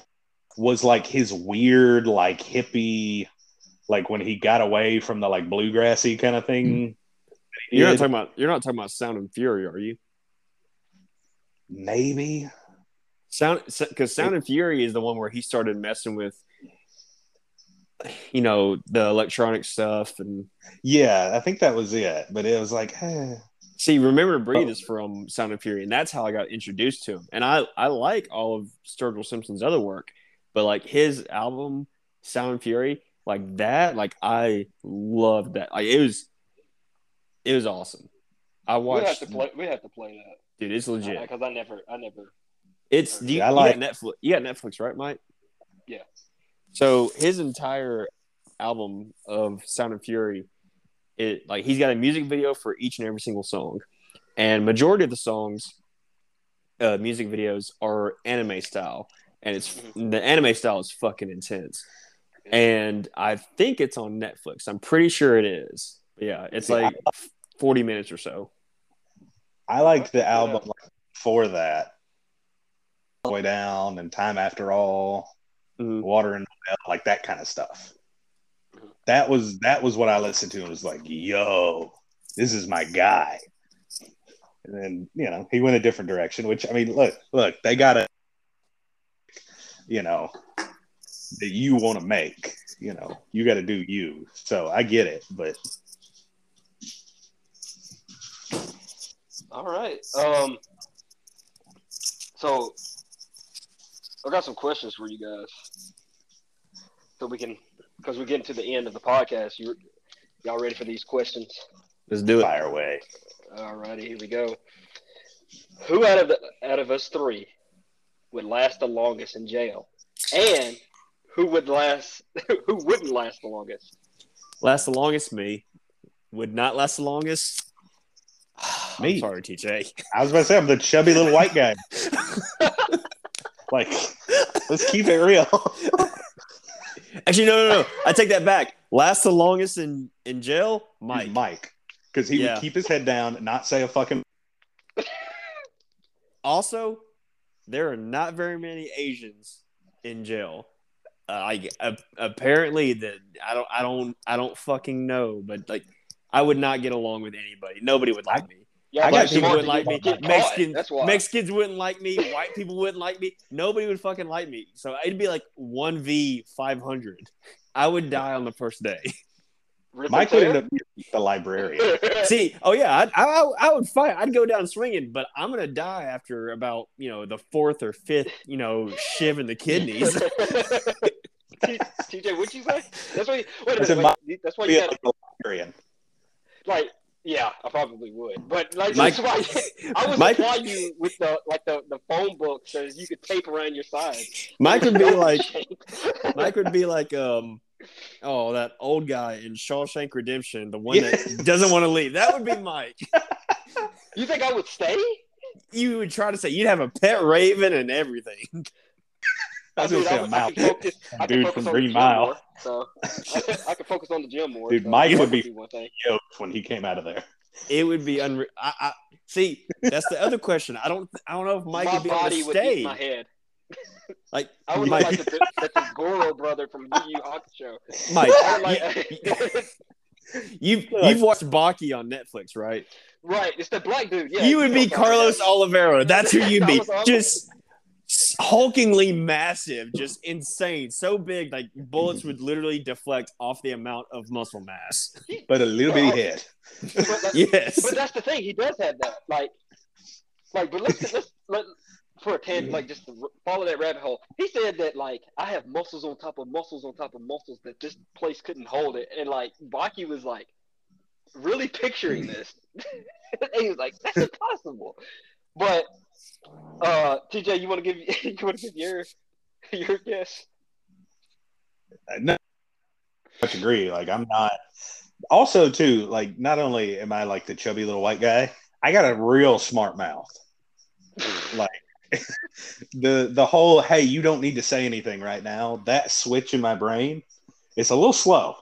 was like his weird, like hippie, like when he got away from the like bluegrassy kind of thing. he you're not talking about you're not talking about Sound and Fury, are you? maybe Sound because Sound and Fury is the one where he started messing with, you know, the electronic stuff and Yeah, I think that was it. But it was like, eh. see. Remember to Breathe Oh. is from Sound and Fury, and that's how I got introduced to him. And I I like all of Sturgill Simpson's other work, but like his album Sound and Fury, like that, like I loved that. Like it was, it was awesome. I watched We have to play. We have to play that dude. It's legit. because I never, I never. It's do you, Yeah, I you like- got Netflix. You got Netflix, right, Mike? Yeah. So his entire album of Sound and Fury, it like he's got a music video for each and every single song, and majority of the songs, uh, music videos are anime style, and it's the anime style is fucking intense, and I think it's on Netflix. I'm pretty sure it is. Yeah, it's See, like forty minutes or so. I liked the album like, before that. Way down and time after all, Mhm. water and like that kind of stuff. That was that was what I listened to and was like, yo, this is my guy. And then, you know, he went a different direction, which I mean, look, look, they got a you know, that you want to make. You know, you got to do you. So I get it, but All right. Um. So, I got some questions for you guys, so we can, because we're getting to the end of the podcast. You, y'all ready for these questions? Let's do it. fire away. All righty, here we go. Who out of the out of us three would last the longest in jail, and who would last? Who wouldn't last the longest? Last the longest, me. Would not last the longest. I'm Me. sorry, TJ. I was about to say I'm the chubby little white guy. like, let's keep it real. Actually, no, no, no. I take that back. Last the longest in in jail, Mike. Mike, because he Yeah. would keep his head down, and not say a fucking. Also, there are not very many Asians in jail. Uh, I uh, apparently that I don't I don't I don't fucking know, but like I would not get along with anybody. Nobody would like me. Yeah, I got people wouldn't like me. get- get caught. Mexicans, That's. Mexicans wouldn't like me. White people wouldn't like me. Nobody would fucking like me. So it'd be like one v five hundred. I would die on the first day. Rip Mike would end up the librarian. See, oh yeah, I'd, I, I, I would fight. I'd go down swinging, but I'm gonna die after about you know the fourth or fifth you know shiv in the kidneys. T- TJ, what'd you say? That's why. You, wait I a said minute. Wait, that's why you Be got like librarian. like. Yeah, I probably would, but like Mike- that's why I would Mike- supply you with the like the, the phone book so you could tape around your sides. Mike would be like, Mike would be like, um, oh, that old guy in Shawshank Redemption, the one Yeah. that doesn't want to leave. That would be Mike. you think I would stay? You would try to say you'd have a pet raven and everything. I was Dude, gonna say I a would- mouth. focus- Dude from Green Mile. more, so I could, I could focus on the gym more. Dude, so Mike would be- one thing. Yoked when he came out of there. It would be unreal. I, I see. That's the other question. I don't. I don't know if Mike my would be able body to would stay. my head. Like I would Mike, like the, the, the Goro brother from Yu Yu Hakusho. Mike, I would like, you you've watched Baki on Netflix, right? right, it's the black dude. Yeah, you would be know what I'm talking Carlos about. Oliveira. That's who you'd be. Just hulkingly massive, just insane, so big like bullets would literally deflect off the amount of muscle mass. But a little bitty head. But, Yes. but that's the thing. He does have that. Like, like, but let's let's let for a tangent, like just follow that rabbit hole. He said that like I have muscles on top of muscles on top of muscles that this place couldn't hold it, and like Baki was like really picturing this. and he was like, "That's impossible." But uh, TJ, you want to give you want to give your your guess? no, I agree. Like I'm not. Also, too, like not only am I like the chubby little white guy, I got a real smart mouth. like the the whole hey, you don't need to say anything right now. That switch in my brain, it's a little slow,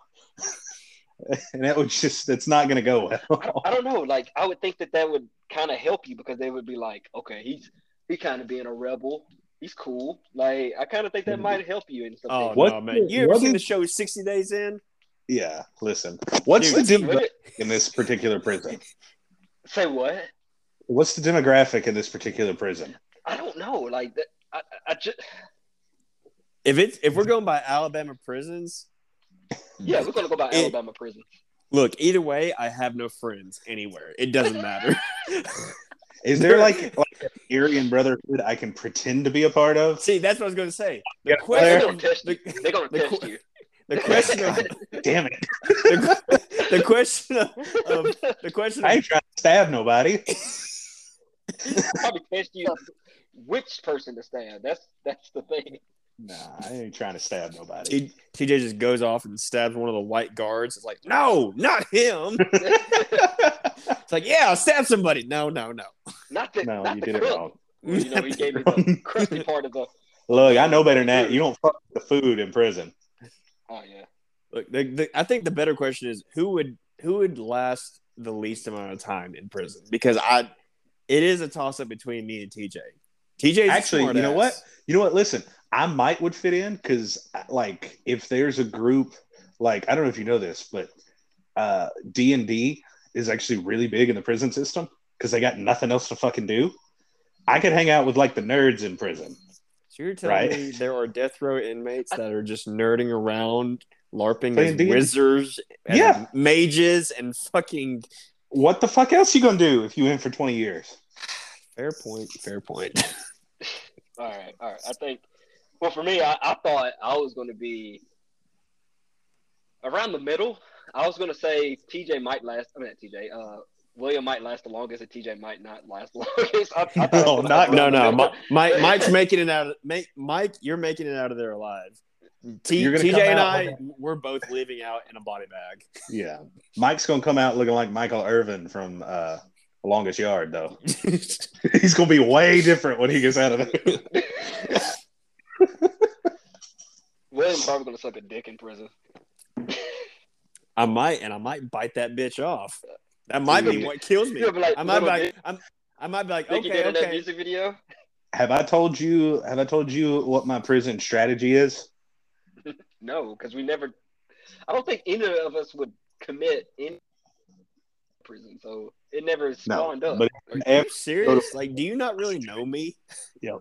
and that would just it's not going to go I, well. I don't know. Like I would think that that would kind of help you because they would be like, okay, he's he kind of being a rebel. He's cool. Like I kind of think that might help you in some Oh. What- no, man! You ever seen is- the show Sixty Days In? yeah, listen. What's Dude, the What demographic in this particular prison? Say what? What's the demographic in this particular prison? I don't know. Like that. I, I just If it's if we're going by Alabama prisons, yeah, we're gonna go by It- Alabama prison. look. Either way, I have no friends anywhere. It doesn't matter. Is there like like an Aryan Brotherhood I can pretend to be a part of? See, that's what I was going to say. The Yeah, They're question, gonna test you. the, They're gonna the test qu- you. the question of Damn it! the, the question of, of the question I of ain't trying to stab nobody. Probably test you which person to stab. That's that's the thing. Nah, I ain't trying to stab nobody. T- TJ just goes off and stabs one of the white guards. It's like, no, not him. It's like, yeah, I'll stab somebody. No, no, no. not the no, not you the did it cook. wrong. You know, he gave me the crusty part of the. Look, I know better than that. You don't fuck the food in prison. Oh yeah. Look, the, the, I think the better question is who would who would last the least amount of time in prison? Because I, it is a toss up between me and TJ. TJ Actually, you know what? You know what? Listen, I might would fit in because like if there's a group like I don't know if you know this, but uh D and D is actually really big in the prison system because they got nothing else to fucking do. I could hang out with like the nerds in prison. So you're telling Right. me there are death row inmates that are just nerding around, larping Playing as D&D. wizards, and Yeah. mages, and fucking. What the fuck else you gonna do if you in for twenty years? Fair point. Fair point. All right, all right. I think. Well, for me, I, I thought I was going to be around the middle. I was going to say TJ might last. I mean, not TJ. Uh, William might last the longest, and TJ might not last the longest. I, I thought I was No, not- have no, no, Mike, Mike's making it out. Of, Mike, Mike, you're making it out of there alive. T- TJ and I, we're both living out in a body bag. Yeah, Mike's gonna come out looking like Michael Irvin from uh, Longest Yard, though. He's gonna be way different when he gets out of there. William's probably going to suck a dick in prison. I might, and I might bite that bitch off. That might be what kills me. Like, I might be like, I'm, I might be like, Think you okay, did in that okay. music video? Have I told you? Have I told you what my prison strategy is? No, because we never. I don't think either of us would commit in prison, so it never spawned up. but Are Ev- you serious? Like, do you not really know me? I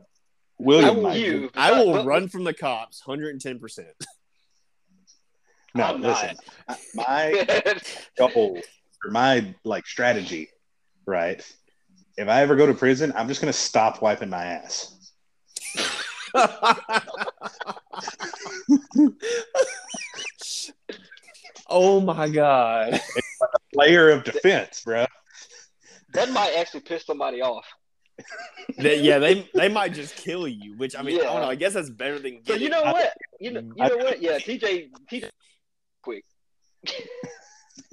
William, will- you, I will but- run from the cops, hundred and ten percent. No, I'm not. listen. My goal or my like strategy, right? If I ever go to prison, I'm just gonna stop wiping my ass. oh my god! It's like a Layer of defense, bro. that might actually piss somebody off. They- yeah, they they might just kill you. Which I mean, I don't know. I guess that's better than So getting. you know I- what? You know, you I- know what? Yeah, TJ, TJ, quick.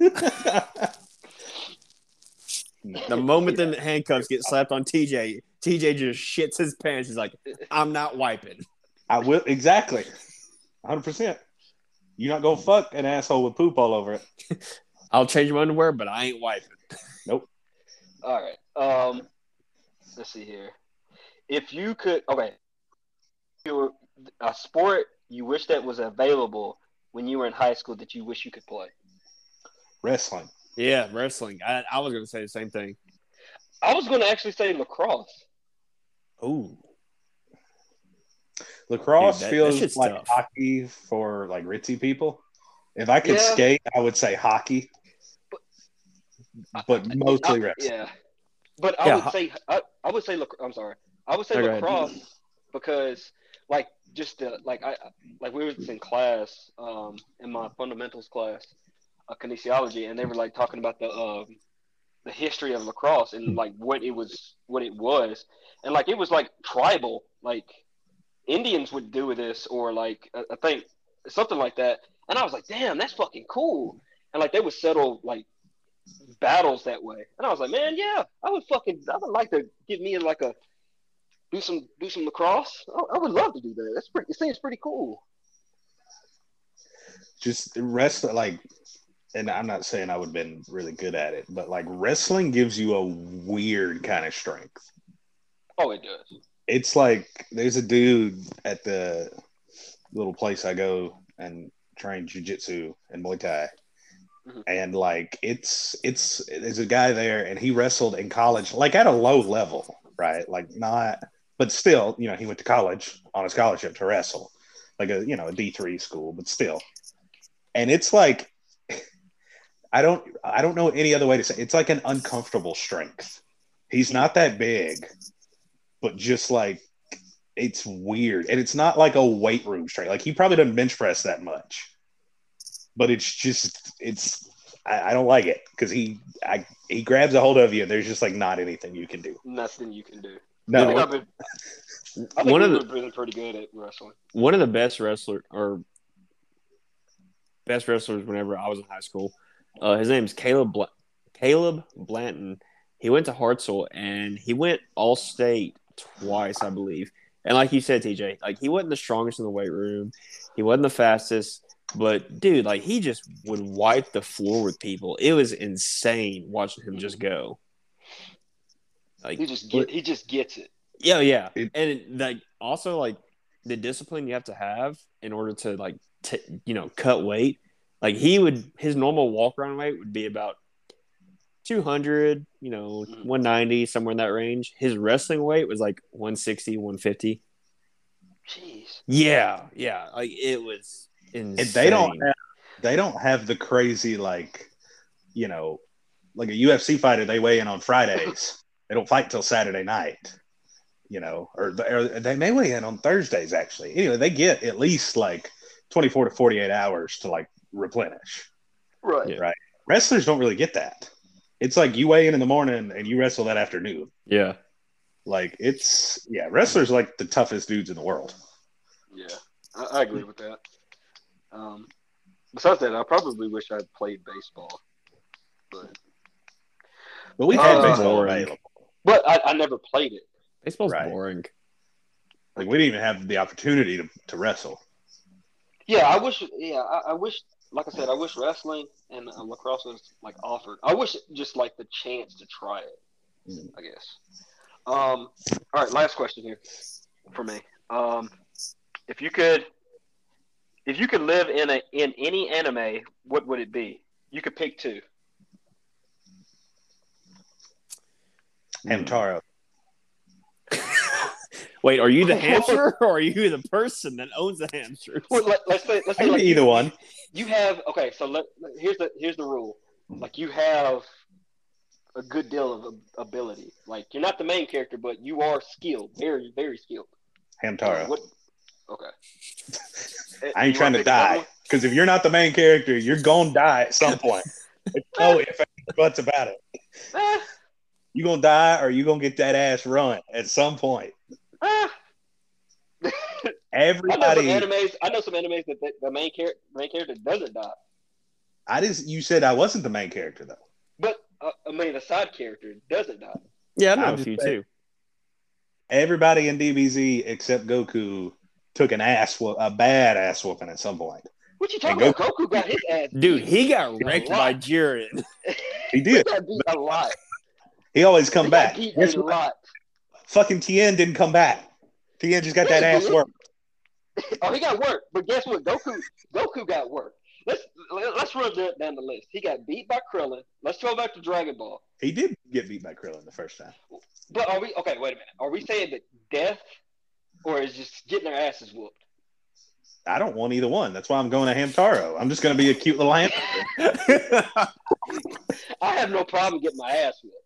the moment the handcuffs get slapped on TJ, TJ just shits his pants. He's like, "I'm not wiping." I will exactly, hundred percent. You're not gonna fuck an asshole with poop all over it. I'll change my underwear, but I ain't wiping. Nope. All right. Um, let's see here. If you could, okay, you were a sport you wish that was available when you were in high school that you wish you could play. Wrestling. Yeah, wrestling. I, I was gonna say the same thing. I was going to actually say lacrosse. Ooh, Lacrosse Dude, that- that feels shit's like tough. hockey for like ritzy people. If I could Yeah. skate, I would say hockey, but mostly I- wrestling. yeah, but I Yeah, would say I, I would say lac- I'm sorry. I would say No, go ahead. lacrosse because like just uh, like I like we was in class um in my fundamentals class, uh, kinesiology, and they were like talking about the um the history of lacrosse and like what it was what it was. And like it was like tribal. Like Indians would do this or like I I think something like that. And I was like damn that's fucking cool. And like they would settle like battles that way. And I was like man yeah I would fucking I would like to get me in like a do some do some lacrosse. I, I would love to do that. That's pretty it seems pretty cool. Just wrestling, like, and I'm not saying I would have been really good at it, but like wrestling gives you a weird kind of strength. oh it does. It's like there's a dude at the little place I go and train jujitsu and Muay Thai. Mhm. And like it's it's there's a guy there and he wrestled in college, like at a low level, right? Like not but still, you know, he went to college on a scholarship to wrestle. Like a you know, a D three school, but still. And it's like I don't I don't know any other way to say it. it's like an uncomfortable strength. He's not that big, but just like it's weird. And it's not like a weight room strength. Like he probably doesn't bench press that much. But it's just it's I, I don't like it because he I he grabs a hold of you and there's just like not anything you can do. nothing you can do I No, think I've been I think One of the- been pretty good at wrestling one of the best wrestler or best wrestlers whenever I was in high school. Uh, his name's Caleb Bla- Caleb Blanton. He went to Hartselle and he went all state twice, I believe. And like you said, TJ, like he wasn't the strongest in the weight room. He wasn't the fastest, but dude, like he just would wipe the floor with people. It was insane watching him just go. Like he just get he just gets it yeah, yeah, It- and like also like the discipline you have to have in order to like t- you know cut weight. Like he would his normal walk around weight would be about 200, you know, Mhm. 190 somewhere in that range. His wrestling weight was like 160, 150. Jeez. Yeah, yeah, like it was insane. And they don't have, they don't have the crazy like you know like a UFC fighter they weigh in on Fridays. they don't fight till Saturday night. You know, or, or they may weigh in on Thursdays actually. Anyway, they get at least like 24 to 48 hours to like replenish. Right. Yeah. Wrestlers don't really get that. It's like you weigh in in the morning and you wrestle that afternoon. Yeah. Like it's yeah, wrestlers are like the toughest dudes in the world. Yeah, I, I agree with that. Um, besides that, I probably wish I'd played baseball, but But we've Uh, had baseball available. but I, I never played it. Baseball's Right. boring. Like we didn't even have the opportunity to, to wrestle. Yeah, I wish. Yeah, I, I wish. Like I said, I wish wrestling and uh, lacrosse was like offered. I wish just like the chance to try it. Mm. I guess. Um. All right. Last question here for me. Um, if you could, if you could live in a in any anime, what would it be? You could pick two. Hamtaro. Wait, are you the hamster or are you the person that owns the hamster? Well, let, let's say let's say can like either one. you have okay. So let, here's the here's the rule. Mm-hmm. Like you have a good deal of ability. Like you're not the main character, but you are skilled, very very skilled. Hamtaro. What? Okay. I ain't trying wanna to pick another die. Because if you're not the main character, you're gonna die at some point. There's no if ands, buts about it. You gonna die or you gonna get that ass run at some point. eh. I know some Everybody animes. I know some animes that the, the main character main character doesn't die, I just you said I wasn't the main character though. but uh, I mean the side character doesn't die. Yeah, I know I'm a few saying. too. Everybody in DBZ except Goku took an ass whoop, a bad ass whooping at some point. What you And talking about? Goku got his ass. Dude, he got A wrecked by Jiren. He He did. got beat a lot. He always come He back. got beat a what? lot. Fucking Tien didn't come back. Tien just got Yeah, that he ass did. work. Oh, he got work, but guess what? Goku, Goku got work. Let's let's run down- down the list. He got beat by Krillin. Let's go back to Dragon Ball. He did get beat by Krillin the first time. But are we okay? Wait a minute. Are we saying that death, or is just getting their asses whooped? I don't want either one. That's why I'm going to Hamtaro. I'm just going to be a cute little hamster. I have no problem getting my ass whooped.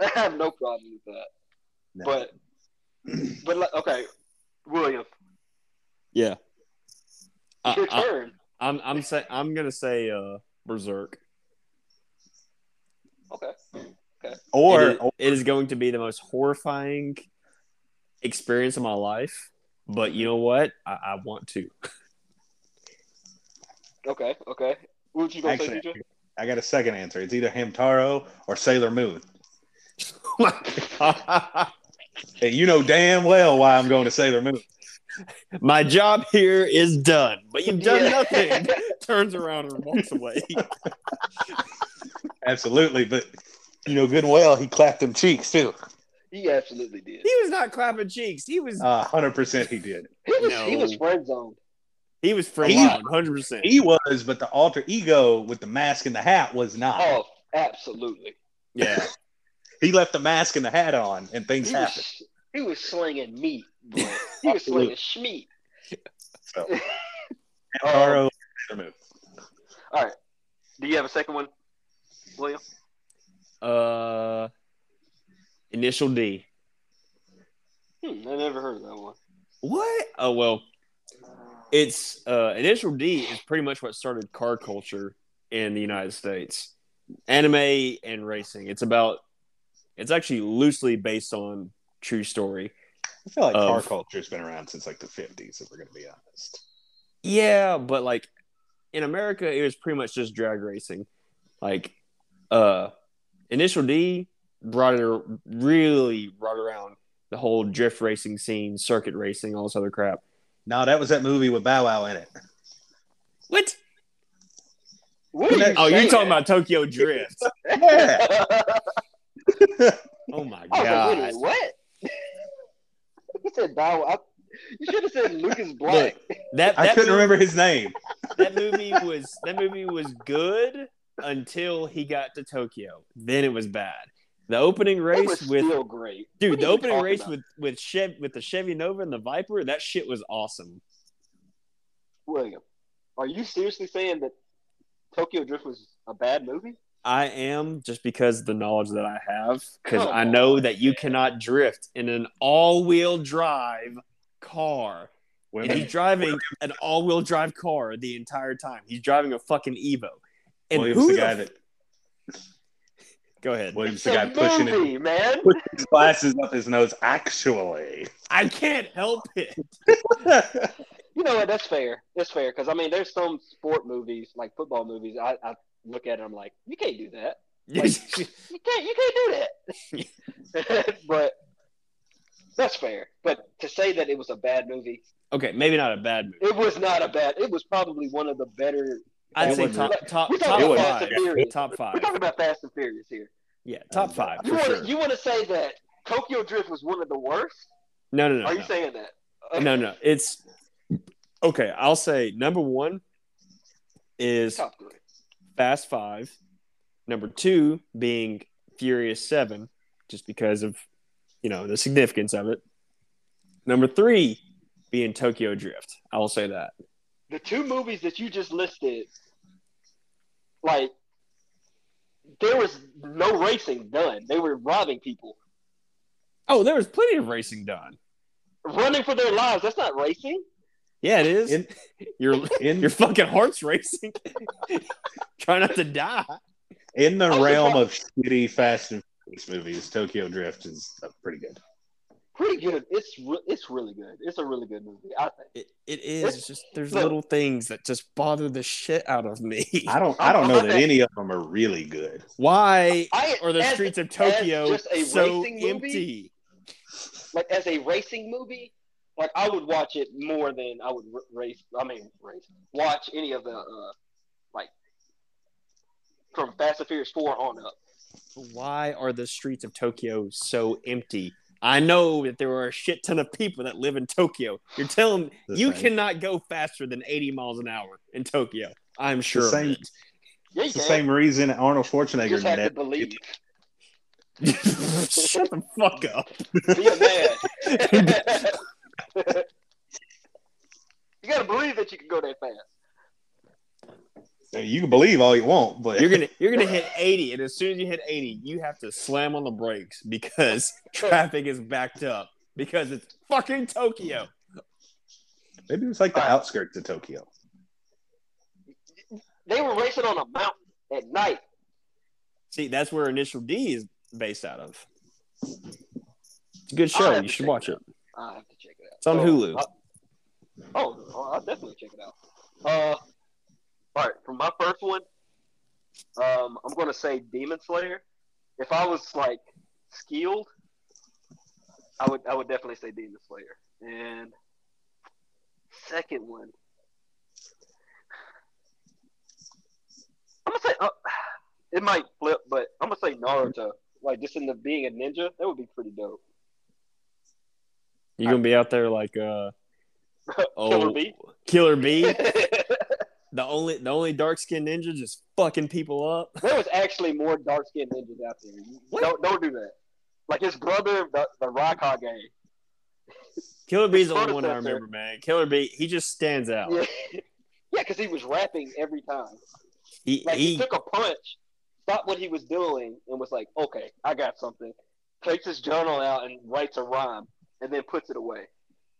I have no problem with that. No. But but like, okay, William, yeah. it's your I, I, turn. I'm I'm say, I'm gonna say uh Berserk. Okay. Okay. Or, it, is, it is going to be the most horrifying experience in my life. But you know what? I, I want to. Okay. Okay. What you gonna say, Actually, TJ? I got a second answer. It's either Hamtaro or Sailor Moon. And you know damn well why I'm going to Sailor Moon. My job here is done, but you've done Yeah. nothing. Turns around and walks away. Absolutely, but you know good and well he clapped them cheeks too. He absolutely did. He was not clapping cheeks. He was Uh, 100% he did. He was he was friend zoned. he was friend He- one hundred percent. He was, but the alter ego with the mask and the hat was not. Oh, absolutely. Yeah, He left the mask and the hat on, and things He happened. was, he was slinging meat. Boy. He was slinging schmeat. So, um, move. All right. Do you have a second one, William? uh, initial D. Hmm, I never heard of that one. What? Oh well, it's uh, initial D is pretty much what started car culture in the United States, anime and racing. It's about. It's actually loosely based on true story. I feel like car culture's been around since like the 50s, if we're going to be honest. Yeah, but like in America, it was pretty much just drag racing. Like, uh, Initial D brought it really brought around the whole drift racing scene, circuit racing, all this other crap. No, that was that movie with Bow Wow in it. What? What oh, are you Oh, you're talking about Tokyo Drift. Yeah. Oh my I was like, wait a god. minute, what? he said Bow Wow. You should have said Lucas Black. That, I couldn't movie, remember his name. that movie was that movie was good until he got to Tokyo. Then it was bad. The opening It race was with still great. dude, What the opening race about? with with Chev with the Chevy Nova and the Viper, that shit was awesome. William, are you seriously saying that Tokyo Drift was a bad movie? I am just because of the knowledge that I have, because I know on, that you cannot drift in an all-wheel drive car. And he's driving an all-wheel drive car the entire time. He's driving a fucking Evo. And Williams, who the the guy f- that Go ahead. Williams, It's the guy a pushing it, movie, man. pushing his glasses up his nose. Actually, I can't help it. You know what? That's fair. That's fair because I mean, there's some sport movies like football movies. I, I look at it, I'm like, you can't do that. You can't. You can't do that. but that's fair. But to say that it was a bad movie, okay, maybe not a bad movie. it was not a bad. It was probably one of the better. I'd It say wasn't top really- top We're top five. Fast and Furious. Top We're five. talking about Fast and Furious here. Yeah, top five You want sure. you want to say that Tokyo Drift was one of the worst? No, no, no. Are you no. saying that? Uh, no, no. It's okay. I'll say number one is Top three. Fast Five. Number two being Furious Seven, just because of you know the significance of it. Number three being Tokyo Drift. I will say that. The two movies that you just listed, like, there was no racing done. They were robbing people, Oh, there was plenty of racing done. running for their lives. That's not racing. Yeah, it is. In- your in your fucking heart's racing. Try not to die. in the I was realm of shitty Fast and Furious movies, Tokyo Drift is uh, pretty good. Pretty good. It's re- it's really good. It's a really good movie. I think. It, it is. It's just there's Look. little things that just bother the shit out of me. I don't. I don't know that any of them are really good. Why I are the as- streets of Tokyo just a so racing movie, empty? like as a racing movie, like I would watch it more than I would r- race. I mean, race. Watch any of the uh, like from Fast and Furious Four on up. Why are the streets of Tokyo so empty? I know that there are a shit ton of people that live in Tokyo. You're telling The you same. cannot go faster than 80 miles an hour in Tokyo. I'm sure of same- it. Yeah, It's the same reason Arnold You Schwarzenegger just have to believe. Shut the fuck up. Be a man. you gotta believe that you can go that fast. You can believe all you want, but You're gonna you're gonna hit 80, and as soon as you hit 80, you have to slam on the brakes because traffic is backed up because it's fucking Tokyo. maybe it's like the Alright. outskirts of Tokyo. They were racing on a mountain at night. See, that's where Initial D is based out of. It's a good show. You should watch it it. I have to check it out. It's on So, Hulu. I- oh, oh, I'll definitely check it out. Uh, all right, for my first one, um, I'm gonna say Demon Slayer. If I was like skilled, I would I would definitely say Demon Slayer. And second one, I'm gonna say uh, it might flip, but I'm gonna say Naruto. Like just in the being a ninja, that would be pretty dope. You're gonna be out there like uh Killer oh Bee. Killer Bee, the only the only dark skinned ninja just fucking people up. There was actually more dark skinned ninjas out there. What? Don't don't do that. Like his brother, the, the Raikage. Killer Bee's the only one I remember, man. Killer Bee, he just stands out. Yeah, yeah, because he was rapping every time. He, Like he, he took a punch, stopped what he was doing, and was like, "Okay, I got something." Takes his journal out and writes a rhyme, and then puts it away,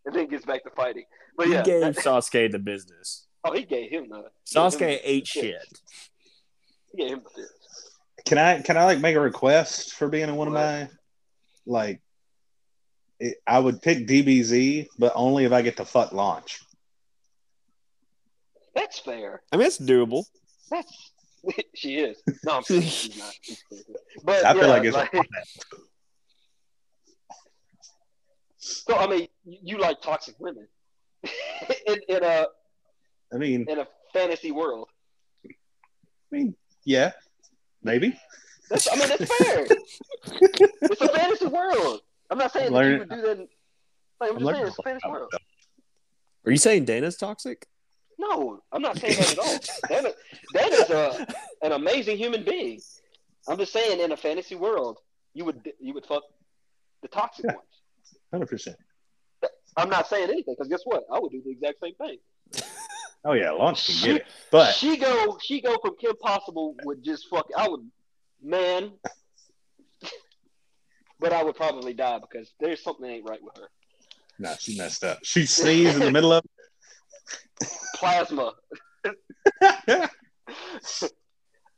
and then gets back to fighting. But he yeah, gave that- Sasuke the business. Oh, he gave him the Sasuke him ate the shit. tips. He gave him the. Can I can I like make a request for being in one of my like? It, I would pick DBZ, but only if I get to fuck launch. That's fair. I mean, it's doable. That's she is. No, I'm kidding. She's not. She's. But I feel like it's so. I mean, you you like toxic women in, in a I mean, in a fantasy world. I mean, yeah, maybe. That's, I mean, that's fair. it's a fantasy world. I'm not saying that you would do that. in- Like, I'm I'm just saying it's a fantasy world. Are you saying Dana's toxic? No, I'm not saying that at all. Dana, that is a an amazing human being. I'm just saying, in a fantasy world, you would you would fuck the toxic Yeah. ones. Hundred percent. I'm not saying anything because guess what? I would do the exact same thing. Oh yeah, launch can get it, but she go Shego from Kim Possible would just fuck. I would, man. but I would probably die because there's something that ain't right with her. no, she messed up. She sneezed in the middle of. Plasma.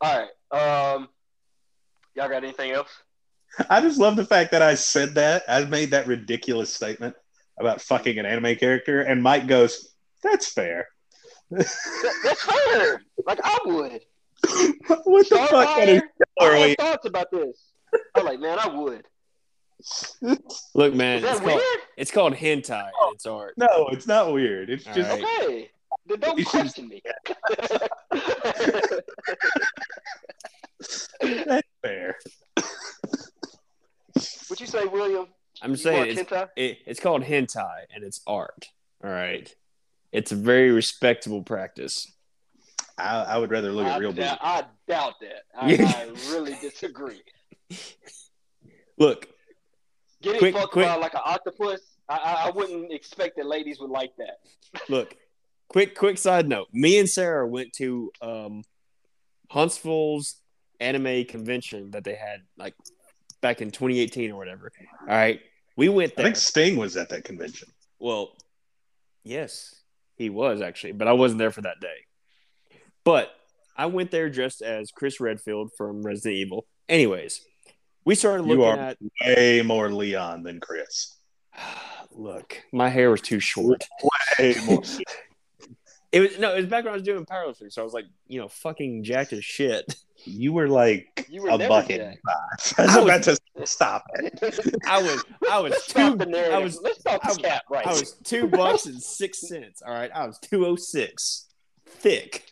All right. Um, y'all got anything else? I just love the fact that I said that. I made that ridiculous statement about fucking an anime character, and Mike goes, "That's fair." That, that's fair. Like I would. what the fuck kind of Starfire, show are I we? had thoughts about this. I'm like, man, I would. Look, man, Is that it's weird? called, it's called hentai. and It's art. No, it's not weird. It's All just right. Okay. Then don't You should- question me. that's fair. what you say, William? I'm You saying watch it's, it, it's called hentai and it's art. All right. It's a very respectable practice. I, I would rather look I, at real doubt, boobs. I doubt that. I, I really disagree. Look, Getting Quick- fucked quick- by like an octopus, I, I, I wouldn't expect that ladies would like that. look. Quick, quick side note. Me and Sarah went to um, Huntsville's anime convention that they had like back in 2018 or whatever. All right. We went I think Sting was at that convention. Well, yes, he was actually, but I wasn't there for that day. But I went there dressed as Chris Redfield from Resident Evil. Anyways, we started looking You are- at. Way more Leon than Chris. Look, my hair was too short. Way more. It was no, it was back when I was doing powerlifting, so I was like, you know, fucking jacked as shit. You were like You were a bucket. jacked. I was I was- about to stop it. I was, I was Let's two, stop the narrative. I was, Let's stop I the was- cap right. I was two bucks and six cents. All right, I was two oh six, thick.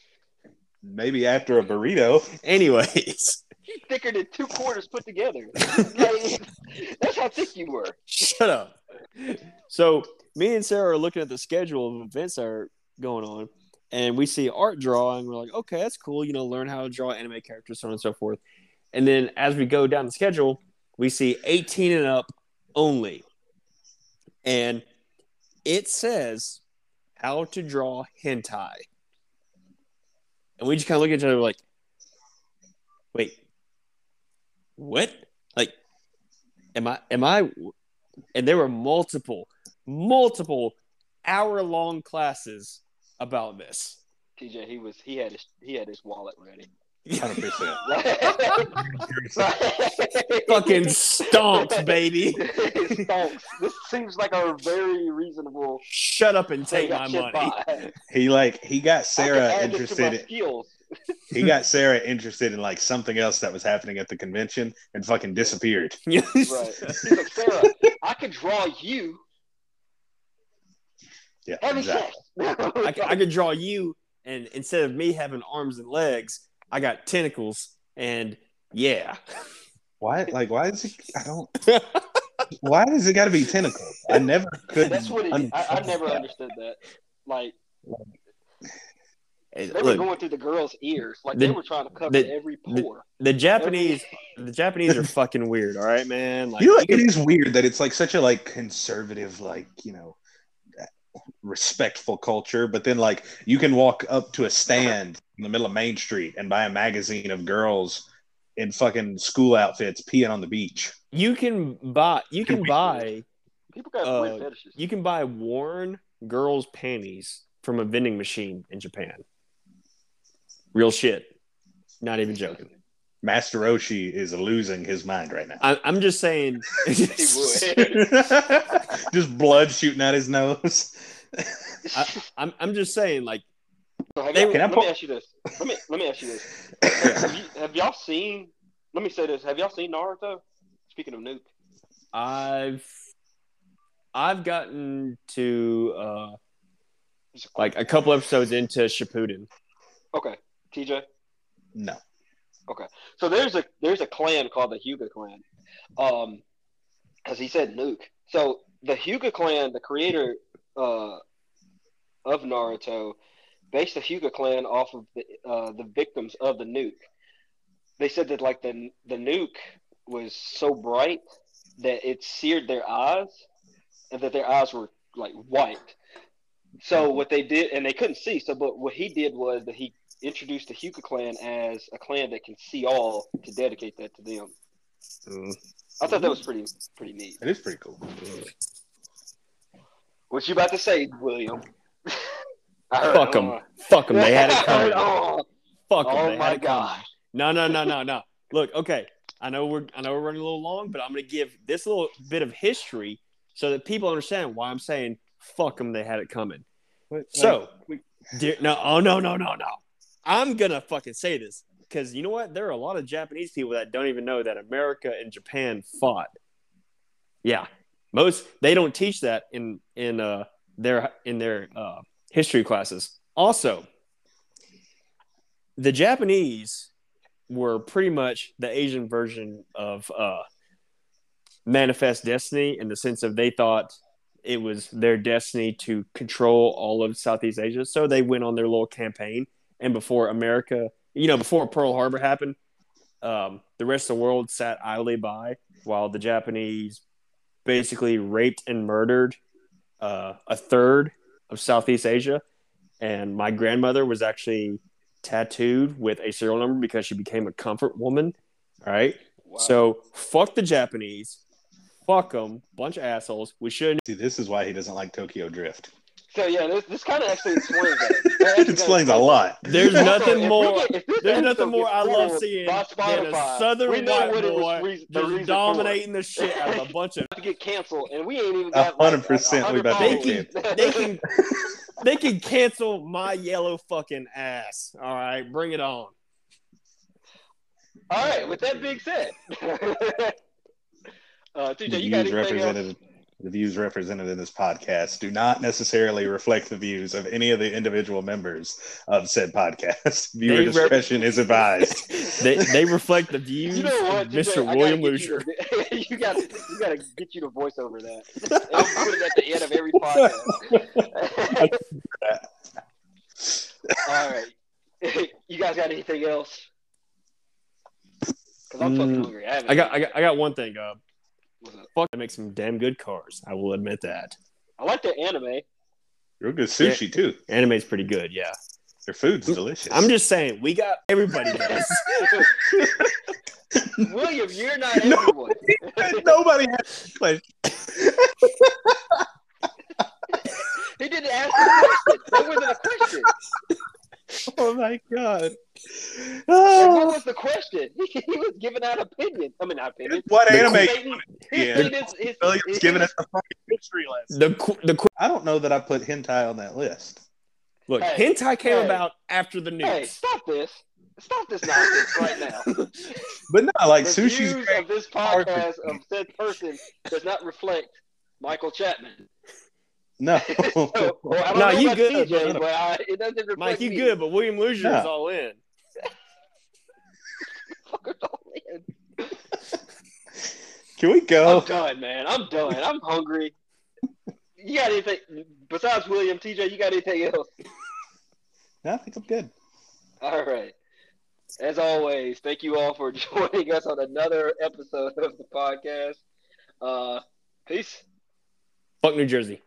Maybe after a burrito. Anyways, You're thicker than two quarters put together. Like, that's how thick you were. Shut up. So me and Sarah are looking at the schedule of events that are going on, and we see art drawing. we're like, okay, that's cool. You know, learn how to draw anime characters, so on and so forth. And then as we go down the schedule, we see 18 and up only, and it says how to draw hentai. And we just kind of look at each other like, wait, what? Like, am I, am I, and there were multiple, multiple hour long classes about this. TJ, he was he had his he had his wallet ready. Hundred percent. Fucking stonks, baby. Stonks. This seems like a very reasonable Shut up and take my money. buy. He like he got Sarah can add this to my interested. skills. He got Sarah interested in like something else that was happening at the convention and fucking disappeared. Right. He's like, Sarah, I could draw you Yeah, having exactly. sex. I, c- I could draw you, and instead of me having arms and legs, I got tentacles, and yeah. Why? Like, why is it? I don't. Why does it got to be tentacles? I never could. That's what it is. I, I never understand. understood that. Like Hey, they were Look, going through the girl's ears. Like The- they were trying to cover the- every pore. the Japanese, the Japanese are fucking weird. All right, man. Like, You know, you it can- is weird that it's like such a like conservative, like you know, respectful culture. But then like you can walk up to a stand in the middle of Main Street and buy a magazine of girls in fucking school outfits peeing on the beach. you can buy, you can buy, People got uh, weird fetishes. you can buy worn girls' panties from a vending machine in Japan. Real shit. Not even joking. Master Roshi is losing his mind right now. I, I'm just saying. Just blood shooting out his nose. I'm, I'm just saying, like, So have They- y'all- Can I let pull- me ask you this. Let me let me ask you this. have, you, have y'all seen? Let me say this. Have y'all seen Naruto? Speaking of Nuke, I've I've gotten to uh like a couple episodes into Shippuden. okay, TJ. no. Okay, so there's a there's a clan called the Hyuga clan, um, because he said Nuke. So the Hyuga clan, the creator, uh, of Naruto based the Hyuga clan off of the, uh, the victims of the nuke. They said that like the the nuke was so bright that it seared their eyes, and that their eyes were like white. So what they did, and they couldn't see. So, but what he did was that he introduced the Hyuga clan as a clan that can see all to dedicate that to them. Mm. I thought that was pretty pretty neat. It is pretty cool. What you about to say, William? I heard, Fuck 'em. uh, Fuck 'em. They had it I heard, coming. uh, Fuck 'em. Oh my had it coming. god! No, no, no, no, no. Look, okay. I know we're I know we're running a little long, but I'm gonna give this little bit of history so that people understand why I'm saying fuck them. They had it coming. So, dear, no, oh no, no, no, no. I'm gonna fucking say this because you know what? There are a lot of Japanese people that don't even know that America and Japan fought. Yeah, most they don't teach that in in uh their in their uh, history classes. Also, the Japanese were pretty much the Asian version of uh, Manifest Destiny in the sense of they thought it was their destiny to control all of Southeast Asia. So they went on their little campaign. And before America, you know, before Pearl Harbor happened, um, the rest of the world sat idly by while the Japanese basically raped and murdered uh, a third of Southeast Asia. And my grandmother was actually tattooed with a serial number because she became a comfort woman. All right. Wow. So fuck the Japanese. Fuck them. Bunch of assholes. We shouldn't. See, this is why he doesn't like Tokyo Drift. So yeah, this, this kind of actually explains that. That It explains a lot. There's Also, nothing more. get- There's nothing more I love seeing by than a southern we know white what it was boy reason- the reason just for dominating the shit out of a bunch of. to get canceled, and we ain't even A hundred percent we about to to get They can, they can cancel my yellow fucking ass. All right, bring it on. All right. With that being said, uh, The TJ, you got views anything else? Represented, the views represented in this podcast do not necessarily reflect the views of any of the individual members of said podcast. Viewer They rep- discretion is advised. They they reflect the views You know what, of Mr. I William gotta Lucier. You, got you got to get you to voice over that. Put it at the end of every podcast. All right. You guys got anything else? Because I'm fucking Mm, hungry. I, I got I got I got one thing. Uh, What's up? Fuck, they make some damn good cars. I will admit that. I like the anime. Real good sushi too. Anime's pretty good. Yeah. Their food's delicious. I'm just saying we got everybody does. William, you're not No. everyone. nobody has question. he didn't ask the question. That wasn't a question. Oh my god! Oh. what was the question? He, he was giving out opinion. I mean, not opinion. What The anime? Stating- Yeah. stated his- his- William's his- giving us a fucking history lesson. the qu- the qu- I don't know that I put hentai on that list. look, Hey, hentai came hey. about after the Hey, stop this. Stop this nonsense right now. But no, like the sushi's views of this podcast of said person does not reflect Michael Chapman. No. So, well, I don't Nah, know you about good, TJ, but I, it doesn't Mike, you me. good, but William Lucier is Yeah. all in. All in. Can we go? I'm done, man. I'm done. I'm hungry. You got anything besides William, TJ? You got anything else? No, I think I'm good. All right. As always, thank you all for joining us on another episode of the podcast. Uh, peace. Fuck New Jersey.